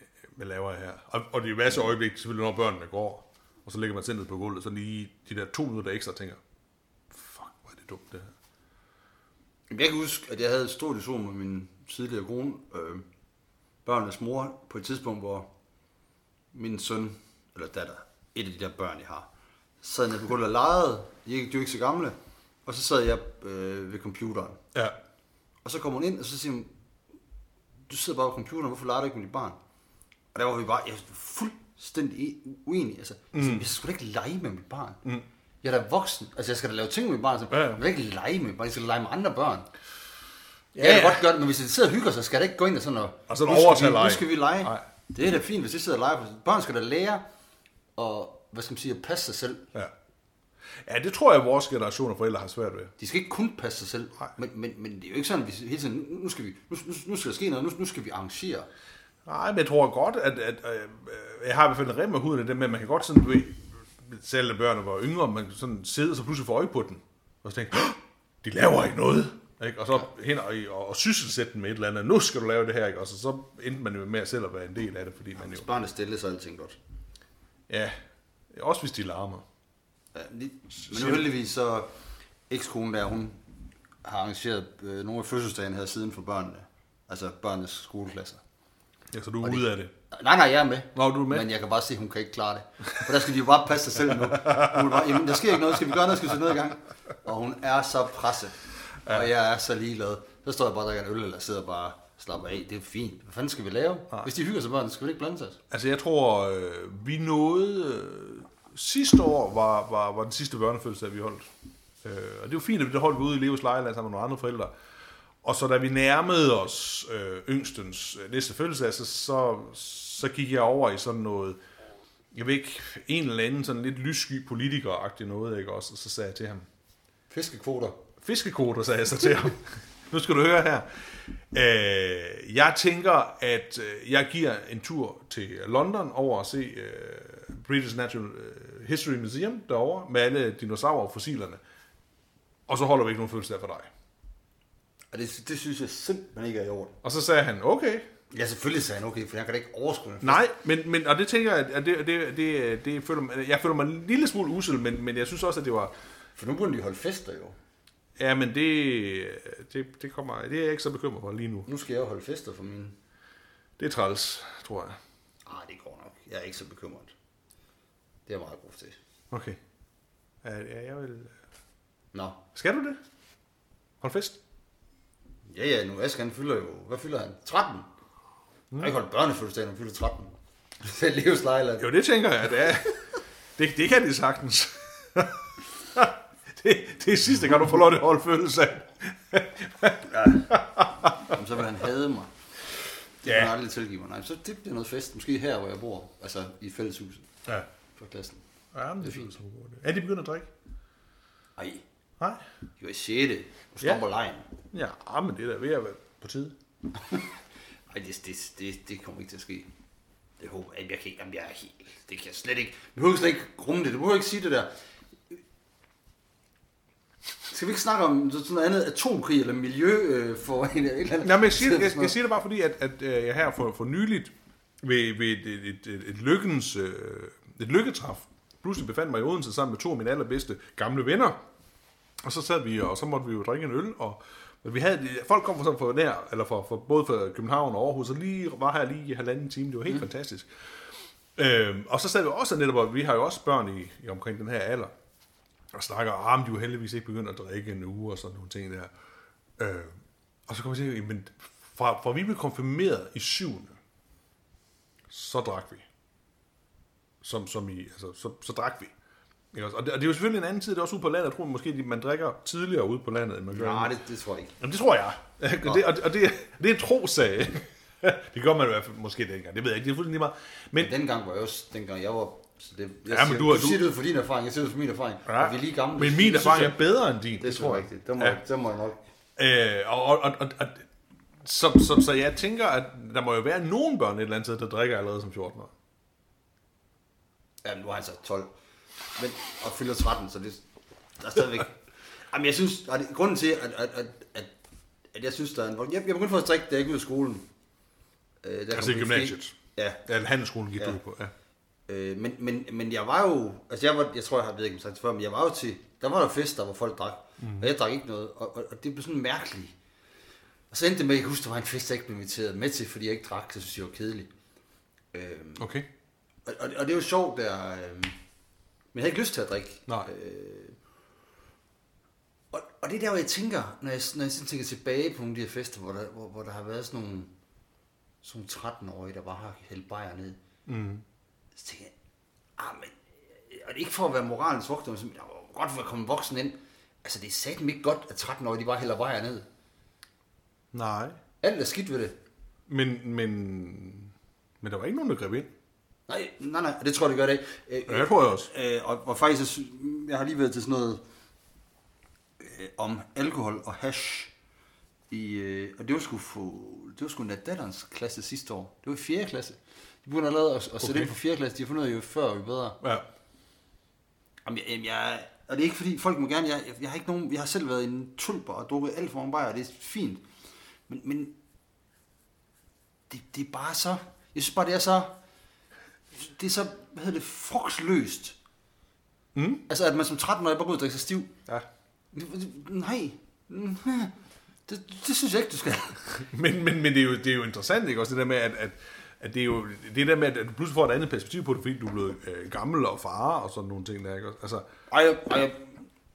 Speaker 2: øh, hvad laver jeg her? Og, og det er masser af øjeblik, selvfølgelig når børnene går, og så ligger man sendet på gulvet, så lige de der to minutter ekstra tænker, fuck, hvor er det dumt det her.
Speaker 1: Jeg kan huske, at jeg havde et stort diskussion med min tidligere kone, øh, børnenes mor, på et tidspunkt, hvor min søn, eller datter, et af de der børn, jeg har, sad nede på gulvet og legede. De er ikke, de er jo ikke så gamle. Og så sad jeg øh, ved computeren.
Speaker 2: Ja,
Speaker 1: Og så kommer hun ind, og så siger hun, du sidder bare på computeren, hvorfor leger du ikke med dit barn? Og der var vi bare, jeg var fuldstændig uenige. Altså, mm. jeg da ikke lege med mit barn. Mm. Jeg er da voksen. Altså, jeg skal da lave ting med mit barn. Så
Speaker 2: Ja, ja.
Speaker 1: Jeg vil ikke lege med mit barn. Jeg skal lege med andre børn. Ja, jeg kan
Speaker 2: ja.
Speaker 1: godt gøre det, men hvis de sidder og hygger sig, skal da ikke gå ind og sådan noget.
Speaker 2: Og så overtage
Speaker 1: vi,
Speaker 2: lege.
Speaker 1: Nu skal vi lege.
Speaker 2: Nej.
Speaker 1: Det er da fint, hvis de sidder og leger. Børn skal da lære og, hvad skal man sige, at passe sig selv.
Speaker 2: ja. Ja, det tror jeg, at vores generation af forældre har svært ved.
Speaker 1: De skal ikke kun passe sig selv,
Speaker 2: Nej.
Speaker 1: men, men, men det er jo ikke sådan, at vi hele tiden, nu, skal vi, nu, nu, nu skal der ske noget, nu, nu skal vi arrangere.
Speaker 2: Nej, men jeg tror godt, at, at, at øh, jeg har i hvert fald en rem af huden af det med, at man kan godt sådan, du ved, selv da børnene var yngre, man sådan sidde så pludselig få øje på den, og så tænke, "Åh, de laver ikke noget, ikke? og så hen og, og, og sysselsætte den med et eller andet, nu skal du lave det her, ikke? og så, så endte man jo med at selv at være en del af det, fordi man jo,
Speaker 1: Hvis barnet stille, så er alting godt.
Speaker 2: ja, også hvis de larmer.
Speaker 1: Ja, men heldigvis så, ekskonen der, hun har arrangeret øh, nogle af fødselsdagen her siden for børnene. Altså børnenes skoleklasser.
Speaker 2: Ja, så du er ude af det.
Speaker 1: Nej, nej, jeg er med.
Speaker 2: Nå, du er med.
Speaker 1: Men jeg kan bare se, at hun kan ikke klare det. For der skal de jo bare passe sig selv nu. Hun bare, Jamen, der sker ikke noget. Skal vi gøre noget? Skal vi sætte noget i gang? Og hun er så presset. Og jeg er så ligeglad. Så står jeg bare og drikker en øl, eller sidder bare slapper af. Det er fint. Hvad fanden skal vi lave? Hvis de hygger sig børn, så skal vi ikke blande sig.
Speaker 2: Altså, jeg tror, øh, vi nåede... Øh, sidste år var, var, var den sidste børnefødselsdag, vi holdt. Øh, og det var fint, at det holdt vi ude i Leos lejlighed sammen med nogle andre forældre. Og så da vi nærmede os øh, yngstens øh, næste fødselsdag, så, så, så gik jeg over i sådan noget, jeg ved ikke, en eller anden sådan lidt lyssky politiker noget, ikke også? Og så sagde jeg til ham,
Speaker 1: Fiskekvoter.
Speaker 2: fiskekoder, sagde jeg så til ham. nu skal du høre her. Øh, jeg tænker, at øh, jeg giver en tur til London over at se øh, British Natural øh, History Museum derovre med alle dinosaurfossilerne. Og så holder vi ikke nogen fødselsdag for dig.
Speaker 1: Og det, det synes jeg simpelthen ikke er i orden.
Speaker 2: Og så sagde han, okay.
Speaker 1: Ja, selvfølgelig sagde han okay, for jeg kan da ikke overskue det.
Speaker 2: Nej, men, men og det tænker jeg, at det, det, det, det føler, mig- jeg føler mig en lille smule usel, men, men jeg synes også, at det var,
Speaker 1: For nu burde de holde fester jo.
Speaker 2: ja, men det, det, det kommer, det er jeg ikke så bekymret for lige nu.
Speaker 1: Nu skal jeg jo holde fester for mine...
Speaker 2: Det er træls, tror jeg.
Speaker 1: Ah, det går nok. Jeg er ikke så bekymret. Det er jeg meget god til.
Speaker 2: Okay. Ja, ja, jeg vil...
Speaker 1: Nå.
Speaker 2: Skal du det? Hold fest.
Speaker 1: Ja, ja, nu Aske, han fylder jo... Hvad fylder han? 13? Mm. Han har ikke holdt børnefødselsdag, han fylder 13. Det er Leos Lejland.
Speaker 2: Jo, det tænker jeg, det er. Det, det kan de sagtens. det, det er sidste gang, du får lov til at holde fødselsdag.
Speaker 1: Jamen, så vil han hade mig. Det
Speaker 2: Ja.
Speaker 1: kan han aldrig tilgive mig. Nej, så det bliver noget fest. Måske her, hvor jeg bor. Altså i fælleshuset
Speaker 2: Ja.
Speaker 1: For klassen.
Speaker 2: Ja, men det er fint. Er de begyndt at drikke?
Speaker 1: Ej,
Speaker 2: Nej.
Speaker 1: jo i 6. Nu stopper ja. lejen.
Speaker 2: Ja, men det er da ved at være på tide.
Speaker 1: Ej, det, det, det, det kommer ikke til at ske. Det håber jeg. Jeg kan ikke. Jamen, jeg er helt... Det kan jeg slet ikke. Du behøver slet ikke rumme det. Du behøver ikke sige det der. Skal vi ikke snakke om sådan noget andet atomkrig eller miljø øh, for en eller andet?
Speaker 2: Nej, men jeg siger, jeg, jeg siger det bare fordi, at, at øh, jeg her for, for nyligt ved, ved et, et, et, et, lykkens, øh, et lykketræf, pludselig befandt mig i Odense sammen med to af mine allerbedste gamle venner. Og så sad vi, og så måtte vi jo drikke en øl, og men vi havde, folk kom fra, fra nær, eller fra, fra, både fra København og Aarhus, og lige var her lige i halvanden time, det var helt mm. fantastisk. Øhm, og så sad vi også netop, og vi har jo også børn i, i omkring den her alder, og snakker, ah, men de er jo heldigvis ikke begyndt at drikke en uge, og sådan nogle ting der. Øh, og så kommer vi til, men fra, fra vi blev konfirmeret i syvende, så drak vi. Som, som i, altså, så, så drak vi. Ikke også? Og, det, og det er jo selvfølgelig en anden tid, det er også ude på landet. Jeg tror måske, man drikker tidligere ude på landet, end man gør.
Speaker 1: Nej, det, det tror jeg ikke.
Speaker 2: Jamen, det tror jeg. Og det, og, og det, det er en trosag. det gør man i hvert fald måske dengang. Det ved jeg ikke. Det er fuldstændig meget. Men
Speaker 1: Dengang var jeg også, dengang jeg var... Så det, jeg
Speaker 2: Ja, men
Speaker 1: siger,
Speaker 2: du
Speaker 1: du, siger det ud fra din erfaring, jeg siger det ud fra min erfaring. Ja. Vi er lige gamle.
Speaker 2: men
Speaker 1: Det
Speaker 2: min erfaring er bedre end din.
Speaker 1: Det tror jeg ikke. Det må,
Speaker 2: Ja.
Speaker 1: det må jeg nok.
Speaker 2: Øh, og, og, og, og, og så, så, så jeg tænker, at der må jo være nogen børn et eller andet sted, der drikker allerede som 14 år.
Speaker 1: Ja, nu er han så 12. Men, og fylder 13, så det der er stadigvæk... Jamen, jeg synes, at grunden til, at, at, at, at, at jeg synes, der er en... Jeg, jeg begyndte for at strikke, da jeg gik ud af skolen. Øh, der
Speaker 2: Altså i gymnasiet.
Speaker 1: Ja,
Speaker 2: Ja, handelsskolen gik
Speaker 1: Ja.
Speaker 2: du på. Ja.
Speaker 1: Øh, men, men, men jeg var jo, altså jeg, var, jeg tror, jeg har ved ikke, om sagt det før, men jeg var jo til, der var der fester, hvor folk drak, mm. og jeg drak ikke noget, og, og, og det blev sådan mærkeligt. Og så endte det med, at jeg kan huske, der var en fest, jeg ikke blev inviteret med til, fordi jeg ikke drak, så synes jeg var kedelig. Øh,
Speaker 2: Okay.
Speaker 1: Og, og, og, det er jo sjovt, der, øh, men jeg havde ikke lyst til at drikke.
Speaker 2: Nej.
Speaker 1: Øh, og, og det er der, hvor jeg tænker, når jeg, når jeg sådan tænker tilbage på nogle af de her fester, hvor der, hvor, hvor der har været sådan nogle, sådan nogle 13-årige, der bare har hældt bajer ned.
Speaker 2: Mm.
Speaker 1: Så tænker jeg, ah, men, øh, og det er ikke for at være moralens vogter, men der var godt for at komme voksen ind. Altså, det er satme ikke godt, at 13-årige, de bare hælder bajer ned.
Speaker 2: Nej.
Speaker 1: Alt er skidt ved det.
Speaker 2: Men, men, men der var ikke nogen, der greb ind.
Speaker 1: Nej, nej, nej, det tror jeg, det gør det ikke.
Speaker 2: Ja, det tror jeg også.
Speaker 1: Øh, og, og faktisk, jeg, har lige været til sådan noget øh, om alkohol og hash. I, øh, og det var sgu, for, det var sgu endda datterens klasse sidste år. Det var i 4. klasse. De begyndte allerede at, at sætte
Speaker 2: Okay.
Speaker 1: ind på 4. klasse. De har fundet ud af, jo før jo bedre.
Speaker 2: Ja.
Speaker 1: Jamen, jeg, jamen, jeg, og det er ikke fordi, folk må gerne, jeg, jeg, jeg har ikke nogen, jeg har selv været en tulper og drukket alt for mange bajer, og det er fint. Men, men det, det er bare så, jeg synes bare, det er så, det er så, hvad hedder det, frugtsløst.
Speaker 2: Mm.
Speaker 1: Altså, at man som 13-årig bare går ud og drikker sig stiv.
Speaker 2: ja.
Speaker 1: Nej, det, det synes jeg ikke, du skal.
Speaker 2: Men, men, men det, er jo, det er jo interessant, ikke? Også det der med, at, at, at det er jo det der med, at du pludselig får et andet perspektiv på det, fordi du er blevet øh, gammel og far og sådan nogle ting der, ikke? Altså,
Speaker 1: Ej, ej,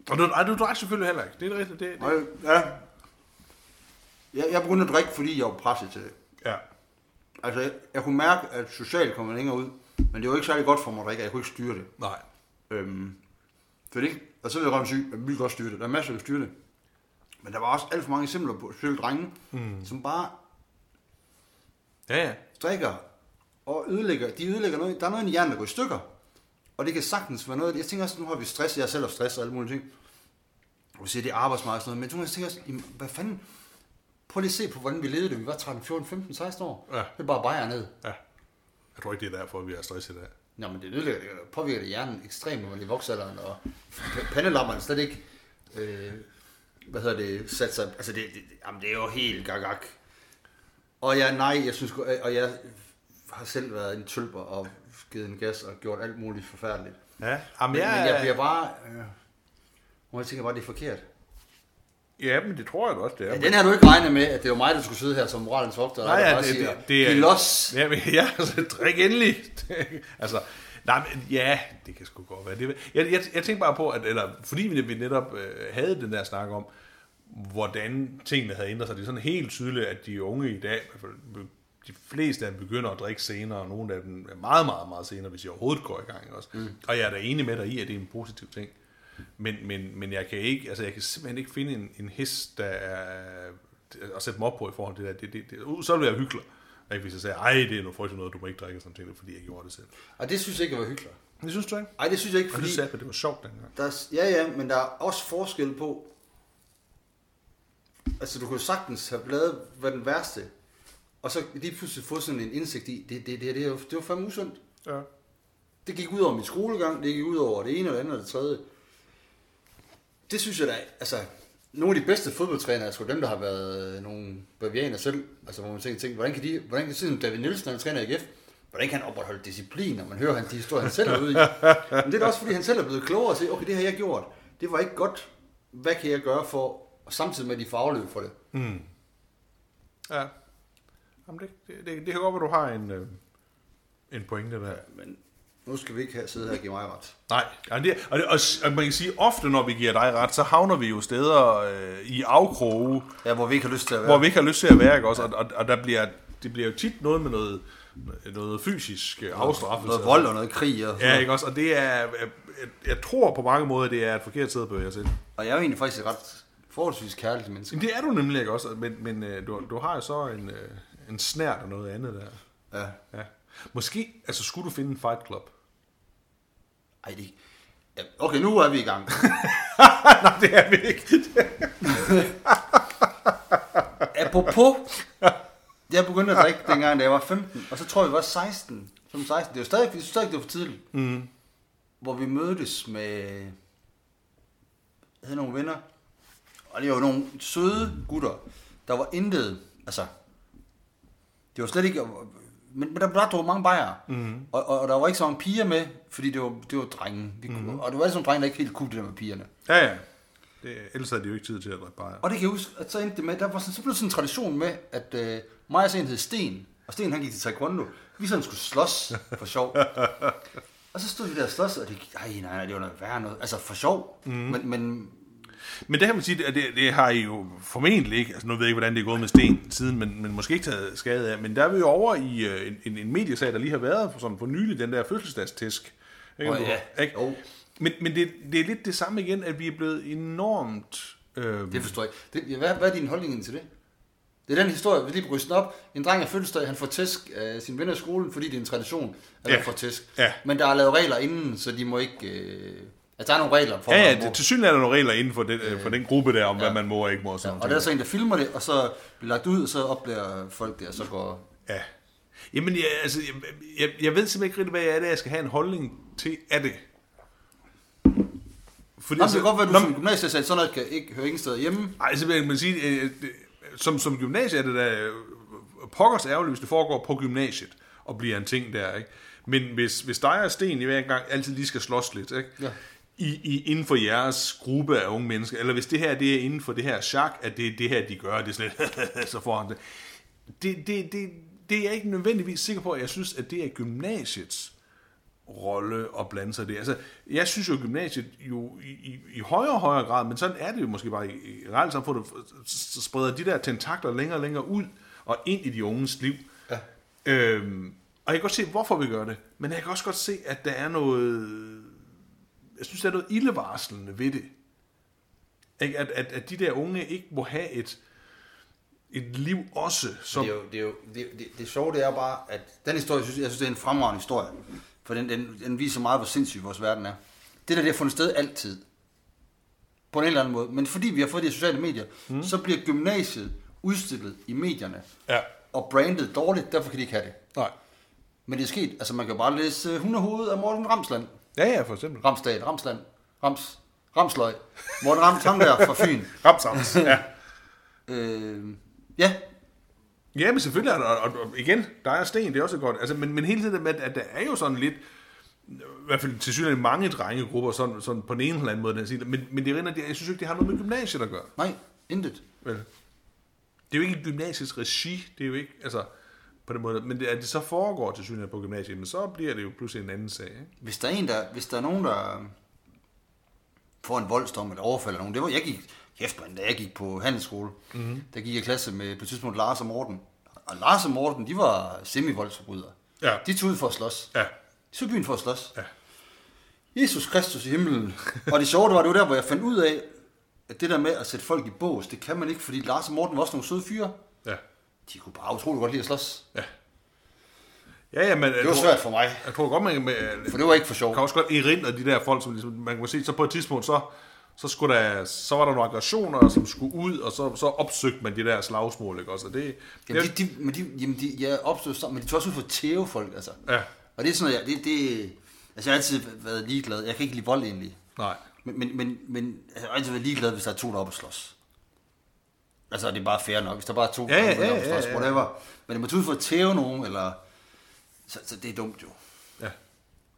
Speaker 2: og du, ej, du drak selvfølgelig heller ikke. Det er rigtigt. Det, det,
Speaker 1: ej, ja. Jeg, jeg begyndte at drikke, fordi jeg var presset til det.
Speaker 2: ja.
Speaker 1: Altså, jeg, jeg kunne mærke, at socialt kom jeg længere ud, men det var ikke særlig godt for mig at drikke, jeg kunne ikke styre det.
Speaker 2: Nej.
Speaker 1: Øhm, for det, og så vil jeg rømme syg, jeg ville godt styre det. Der er masser, der kan styre det. Men der var også alt for mange eksempler på specielt drenge, mm. som bare
Speaker 2: Ja, ja.
Speaker 1: drikker og ødelægger. De ødelægger noget. Der er noget i hjernen, der går i stykker. Og det kan sagtens være noget. Jeg tænker også, nu har vi stress. Jeg selv har stress og alle mulige ting. Og vi siger, det er arbejdsmarked og sådan noget. Men jeg tænker også, hvad fanden? Prøv lige at se på, hvordan vi levede det. Vi var 13, 14, 15, 16 år.
Speaker 2: Ja.
Speaker 1: Det er bare bajer ned.
Speaker 2: ja. Jeg tror ikke, det er derfor, vi har stress i dag.
Speaker 1: Nå, men det ødelægger, det påvirker det hjernen ekstremt, når man er i voksalderen, og pandelammerne slet ikke, øh, hvad hedder det, sat sig, altså det, det, jamen det er jo helt gagak. Og jeg, nej, jeg synes, og jeg har selv været en tølper og givet en gas og gjort alt muligt forfærdeligt.
Speaker 2: Ja. Jamen,
Speaker 1: Men, men
Speaker 2: jeg,
Speaker 1: jeg bliver bare, øh, hvor jeg tænker bare, det er forkert.
Speaker 2: Ja, men det tror jeg da også, det er.
Speaker 1: Ja, den har du ikke regnet med, at det var mig, der skulle sidde her som moralens vogter,
Speaker 2: Nej,
Speaker 1: og
Speaker 2: ja,
Speaker 1: bare
Speaker 2: det-
Speaker 1: siger,
Speaker 2: det- det er-
Speaker 1: giv los.
Speaker 2: Ja, men, ja altså, drik endelig. altså, nej, men, ja, det kan sgu godt være. Det, jeg, jeg, jeg tænker bare på, at, eller, fordi vi, netop øh, havde den der snak om, hvordan tingene havde ændret sig. Det er sådan helt tydeligt, at de unge i dag, de fleste af dem begynder at drikke senere, og nogle af dem er meget, meget, meget senere, hvis de overhovedet går i gang. Også. Mm. Og jeg er da enig med dig i, at det er en positiv ting. Men, men, men jeg kan ikke, altså jeg kan simpelthen ikke finde en, en hest, der er at sætte mig op på i forhold til det der. Det, det, det, uh, så ville jeg hyggelig. Ikke hvis jeg sagde, ej, det er noget frygteligt noget, du må ikke drikke sådan ting, fordi jeg gjorde det selv.
Speaker 1: Og det synes jeg ikke var hyggeligt.
Speaker 2: Det synes du ikke?
Speaker 1: Nej, det synes jeg ikke,
Speaker 2: Og
Speaker 1: fordi...
Speaker 2: du sagde, at det var sjovt dengang.
Speaker 1: Der er, ja, ja, men der er også forskel på... Altså, du kunne sagtens have lavet, hvad den værste, og så lige pludselig få sådan en indsigt i, det, det, det, det, det var fandme usundt.
Speaker 2: Ja.
Speaker 1: Det gik ud over min skolegang, det gik ud over det ene og det andet og det tredje. Det synes jeg da, altså, nogle af de bedste fodboldtrænere er sgu dem, der har været øh, nogle bavianer selv. Altså, hvor man tænker, tænker hvordan kan de, hvordan kan sådan David Nielsen, han træner i AGF, hvordan kan han opretholde disciplin, når man hører han, de historier, han selv er ude i. Men det er da også, fordi han selv er blevet klogere og siger, okay, det har jeg gjort. Det var ikke godt. Hvad kan jeg gøre for, og samtidig med at de får afløb for det.
Speaker 2: Ja. Jamen, det, det, det, det kan godt være, du har en, øh, en pointe der.
Speaker 1: Men nu skal vi ikke have, sidde her og give mig ret.
Speaker 2: Nej, ja, det, og, det, og, og man kan sige, ofte når vi giver dig ret, så havner vi jo steder øh, i afkroge,
Speaker 1: Ja, hvor vi ikke har lyst til at være.
Speaker 2: hvor vi ikke har lyst til at være, ikke også? Og, og, og der bliver, det bliver jo tit noget med noget, noget fysisk øh, afstraffelse.
Speaker 1: Noget vold og noget krig. Og,
Speaker 2: Ja, ikke også? Og det er, jeg, jeg, tror på mange måder, det er et forkert sted at bevæge sig
Speaker 1: og jeg er jo egentlig faktisk et ret forholdsvis kærligt menneske.
Speaker 2: Men det er du nemlig ikke også, men, men øh, du, du har jo så en, øh, en snært og noget andet der.
Speaker 1: Ja.
Speaker 2: Ja. Måske, altså skulle du finde en fight club?
Speaker 1: Ej, det... Ja, okay, nu er vi i gang.
Speaker 2: Nej, det er vi ikke.
Speaker 1: Apropos, jeg begyndte at drikke dengang, da jeg var 15, og så tror jeg, vi var 16. Som 16. Det er jo stadig, synes stadig, det var for tidligt. Mm. hvor vi mødtes med... Jeg havde nogle venner, og det var nogle søde gutter. Der var intet, altså... Det var slet ikke... Men, men der blev drukket mange bajere. Mm. Og, og, og, der var ikke så mange piger med, fordi det var, det var drenge. Vi kunne, mm. Og det var sådan nogle drenge, der ikke helt kunne det der med pigerne.
Speaker 2: Ja, ja. Det, ellers havde de jo ikke tid til at drikke bajer.
Speaker 1: Og det kan jeg huske, at så endte det med, der var sådan, så blev sådan en tradition med, at øh, mig og en hed Sten, og Sten han gik til taekwondo. Vi sådan skulle slås for sjov. og så stod vi der og slås, og det ej, nej, nej, det var noget værre noget. Altså for sjov. Mm. Men, men
Speaker 2: Men det kan man sige, at det, det har I jo formentlig ikke, altså nu ved jeg ikke, hvordan det er gået med Sten siden, men, men måske ikke taget skade af, men der er vi jo over i øh, en, en, en mediesag, der lige har været for, sådan for nylig, den der fødselsdagstæsk. Ikke?
Speaker 1: Åh, ja.
Speaker 2: Ikke?
Speaker 1: Jo.
Speaker 2: Men, men det, det er lidt det samme igen, at vi er blevet enormt... Øh,
Speaker 1: det forstår jeg ikke. Det, hvad, hvad er din holdning til det? Det er den historie, vi lige på rysten op. En dreng af fødselsdag, han får tæsk af sine venner i skolen, fordi det er en tradition, at
Speaker 2: Ja.
Speaker 1: han får tæsk.
Speaker 2: Ja.
Speaker 1: Men der er lavet regler inden, så de må ikke... Øh, altså, der er nogle regler for,
Speaker 2: ja, ja, det, til synligheden er der nogle regler inden for den, øh, for den gruppe der, om ja. hvad man må og ikke må. Og, sådan
Speaker 1: Og
Speaker 2: noget.
Speaker 1: der er så en, der filmer det, og så bliver lagt ud, og så opdager folk det, og så går...
Speaker 2: Ja. Jamen, jeg, altså, jeg, jeg, jeg ved simpelthen ikke rigtig, hvad er det, jeg skal have en holdning til af det. Fordi,
Speaker 1: men det kan godt være, at du som gymnasiet sagde, sådan noget kan ikke høre ingen steder hjemme.
Speaker 2: Ej, så vil man sige, øh, det- som, som gymnasie er det da øh, pokkers ærgerligt, hvis det foregår på gymnasiet og bliver en ting der, ikke? Men hvis, hvis dig og Sten i hver gang altid lige skal slås lidt, ikke?
Speaker 1: Ja.
Speaker 2: I, i, inden for jeres gruppe af unge mennesker, eller hvis det her det er inden for det her chak, at det er det her, de gør, det er sådan lidt, så får han det. Det, det, det. det er jeg ikke nødvendigvis sikker på, at jeg synes, at det er gymnasiets rolle at blande sig det. Altså, jeg synes jo, at gymnasiet jo i, i, i højere og højere grad, men sådan er det jo måske bare i, i så spreder de der tentakler længere og længere ud og ind i de unges liv.
Speaker 1: Ja.
Speaker 2: Øhm, og jeg kan godt se, hvorfor vi gør det, men jeg kan også godt se, at der er noget, jeg synes, der er noget ildevarslende ved det. Ikke? At, at, at de der unge ikke må have et, et liv også, som...
Speaker 1: Det, er jo, det, er jo, det, det, det sjove det er bare, at den historie, jeg synes, jeg synes, det er en fremragende historie. For den, den, den viser meget, hvor sindssyg vores verden er. Det der, det har fundet sted altid. På en eller anden måde. Men fordi vi har fået de sociale medier, mm. så bliver gymnasiet udstillet i medierne.
Speaker 2: Ja.
Speaker 1: Og brandet dårligt, derfor kan de ikke have det.
Speaker 2: Nej.
Speaker 1: Men det er sket. Altså, man kan jo bare læse uh, Hundehoved af Morten Ramsland.
Speaker 2: Ja, ja, for eksempel.
Speaker 1: Ramsdal, Ramsland, Rams, Ramsløg. Morten Rams, ham der fra Fyn.
Speaker 2: Ramsams, ja.
Speaker 1: Øh, ja,
Speaker 2: Ja, men selvfølgelig er der, og, og igen, der er sten, det er også godt. Altså, men, men hele tiden med, at der er jo sådan lidt, i hvert fald til synligheden mange drengegrupper, sådan, sådan på den ene eller anden måde, den siger, men, men det er rent, jeg synes ikke, det har noget med gymnasiet at gøre.
Speaker 1: nej, intet.
Speaker 2: Vel? Det er jo ikke gymnasiets regi, det er jo ikke, altså, på den måde, men det, at det så foregår til synligheden på gymnasiet, men så bliver det jo pludselig en anden sag, ikke?
Speaker 1: Hvis der er en, der, hvis der er nogen, der får en voldsdom eller overfalder nogen, det var, jeg gik, kæft man, da jeg gik på handelsskole, mm-hmm. der gik jeg i klasse med på et tidspunkt Lars og Morten. Og Lars og Morten, de var semi-voldsforbrydere.
Speaker 2: Ja.
Speaker 1: De tog ud for at slås.
Speaker 2: Ja.
Speaker 1: De tog byen for at slås.
Speaker 2: Ja.
Speaker 1: Jesus Kristus i himlen. og det sjove, det var, det var der, hvor jeg fandt ud af, at det der med at sætte folk i bås, det kan man ikke, fordi Lars og Morten var også nogle søde fyre.
Speaker 2: Ja.
Speaker 1: De kunne bare utrolig godt lide at slås.
Speaker 2: Ja. Ja, ja, men...
Speaker 1: Det var svært for mig,
Speaker 2: Jeg tror godt, man med,
Speaker 1: for det var ikke for sjov.
Speaker 2: kan også godt erindre de der folk, som ligesom, man kan se, så på et tidspunkt, så, så, skulle der, så var der nogle aggressioner, som skulle ud, og så, så opsøgte man de der slagsmål, ikke også? Og det,
Speaker 1: Jamen,
Speaker 2: det,
Speaker 1: de, de, men de, jamen, de, jeg opstod sammen, men de tog også ud for tæve folk, altså.
Speaker 2: Ja.
Speaker 1: Og det er sådan noget, jeg, det, det, altså jeg har altid været ligeglad. Jeg kan ikke lide vold egentlig.
Speaker 2: nej.
Speaker 1: Men, men, men, men jeg har altid været ligeglad, hvis der er to, der er oppe og slås. Altså, det er bare fair nok. Hvis der bare er to,
Speaker 2: Ja,
Speaker 1: der
Speaker 2: ja, ja, ja, ja.
Speaker 1: whatever. Men det må ud for at tæve nogen, eller... Så, så det er dumt jo.
Speaker 2: Ja.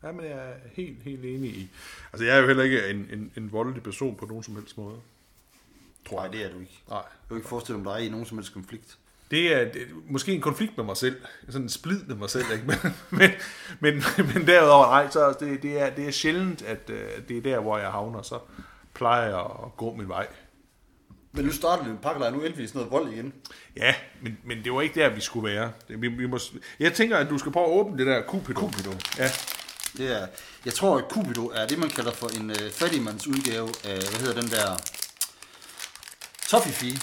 Speaker 2: Ja, men jeg er helt, helt enig i. Altså, jeg er jo heller ikke en, en, en voldelig person på nogen som helst måde.
Speaker 1: Nej, det er du ikke.
Speaker 2: Nej.
Speaker 1: Jeg kan ikke forestille mig dig i nogen som helst konflikt.
Speaker 2: Det er, det er måske en konflikt med mig selv. Sådan en splid med mig selv, ikke? Men, men, men, men derudover, nej, så det, det, er, det er sjældent, at øh, det er der, hvor jeg havner. Så plejer jeg at gå min vej.
Speaker 1: Men nu starter det en pakkelejr, nu endte vi sådan noget vold igen.
Speaker 2: Ja, men, men det var ikke der, vi skulle være. Det, vi, vi må, jeg tænker, at du skal prøve at åbne det der Cupido.
Speaker 1: Cupido.
Speaker 2: Ja.
Speaker 1: Det er, jeg tror, at Cupido er det, man kalder for en øh, fattigmands udgave af, hvad hedder den der... Toffifee.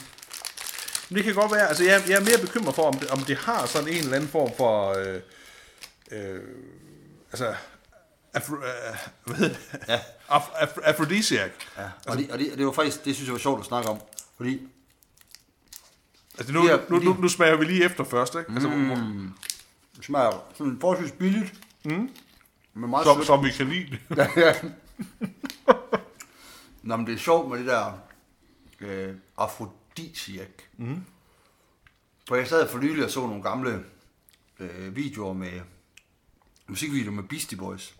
Speaker 2: Det kan godt være, altså jeg, jeg er mere bekymret for, om det, om det har sådan en eller anden form for, øh, øh, altså, afro, øh, hvad hedder det?
Speaker 1: Ja.
Speaker 2: Af, af, aphrodisiac.
Speaker 1: Ja, og, det, og det, det var faktisk, det synes jeg var sjovt at snakke om. Fordi,
Speaker 2: Altså nu,
Speaker 1: Ja,
Speaker 2: nu, nu, nu smager vi lige efter først, ikke? Altså, mm.
Speaker 1: det smager sådan forholdsvis billigt. Mm. Men meget
Speaker 2: som,
Speaker 1: sødt.
Speaker 2: som vi kan lide.
Speaker 1: Ja, ja. Nå, men det er sjovt med det der øh, afrodisiak. Mm. For jeg sad for nylig og så nogle gamle øh, videoer med musikvideoer med Beastie Boys.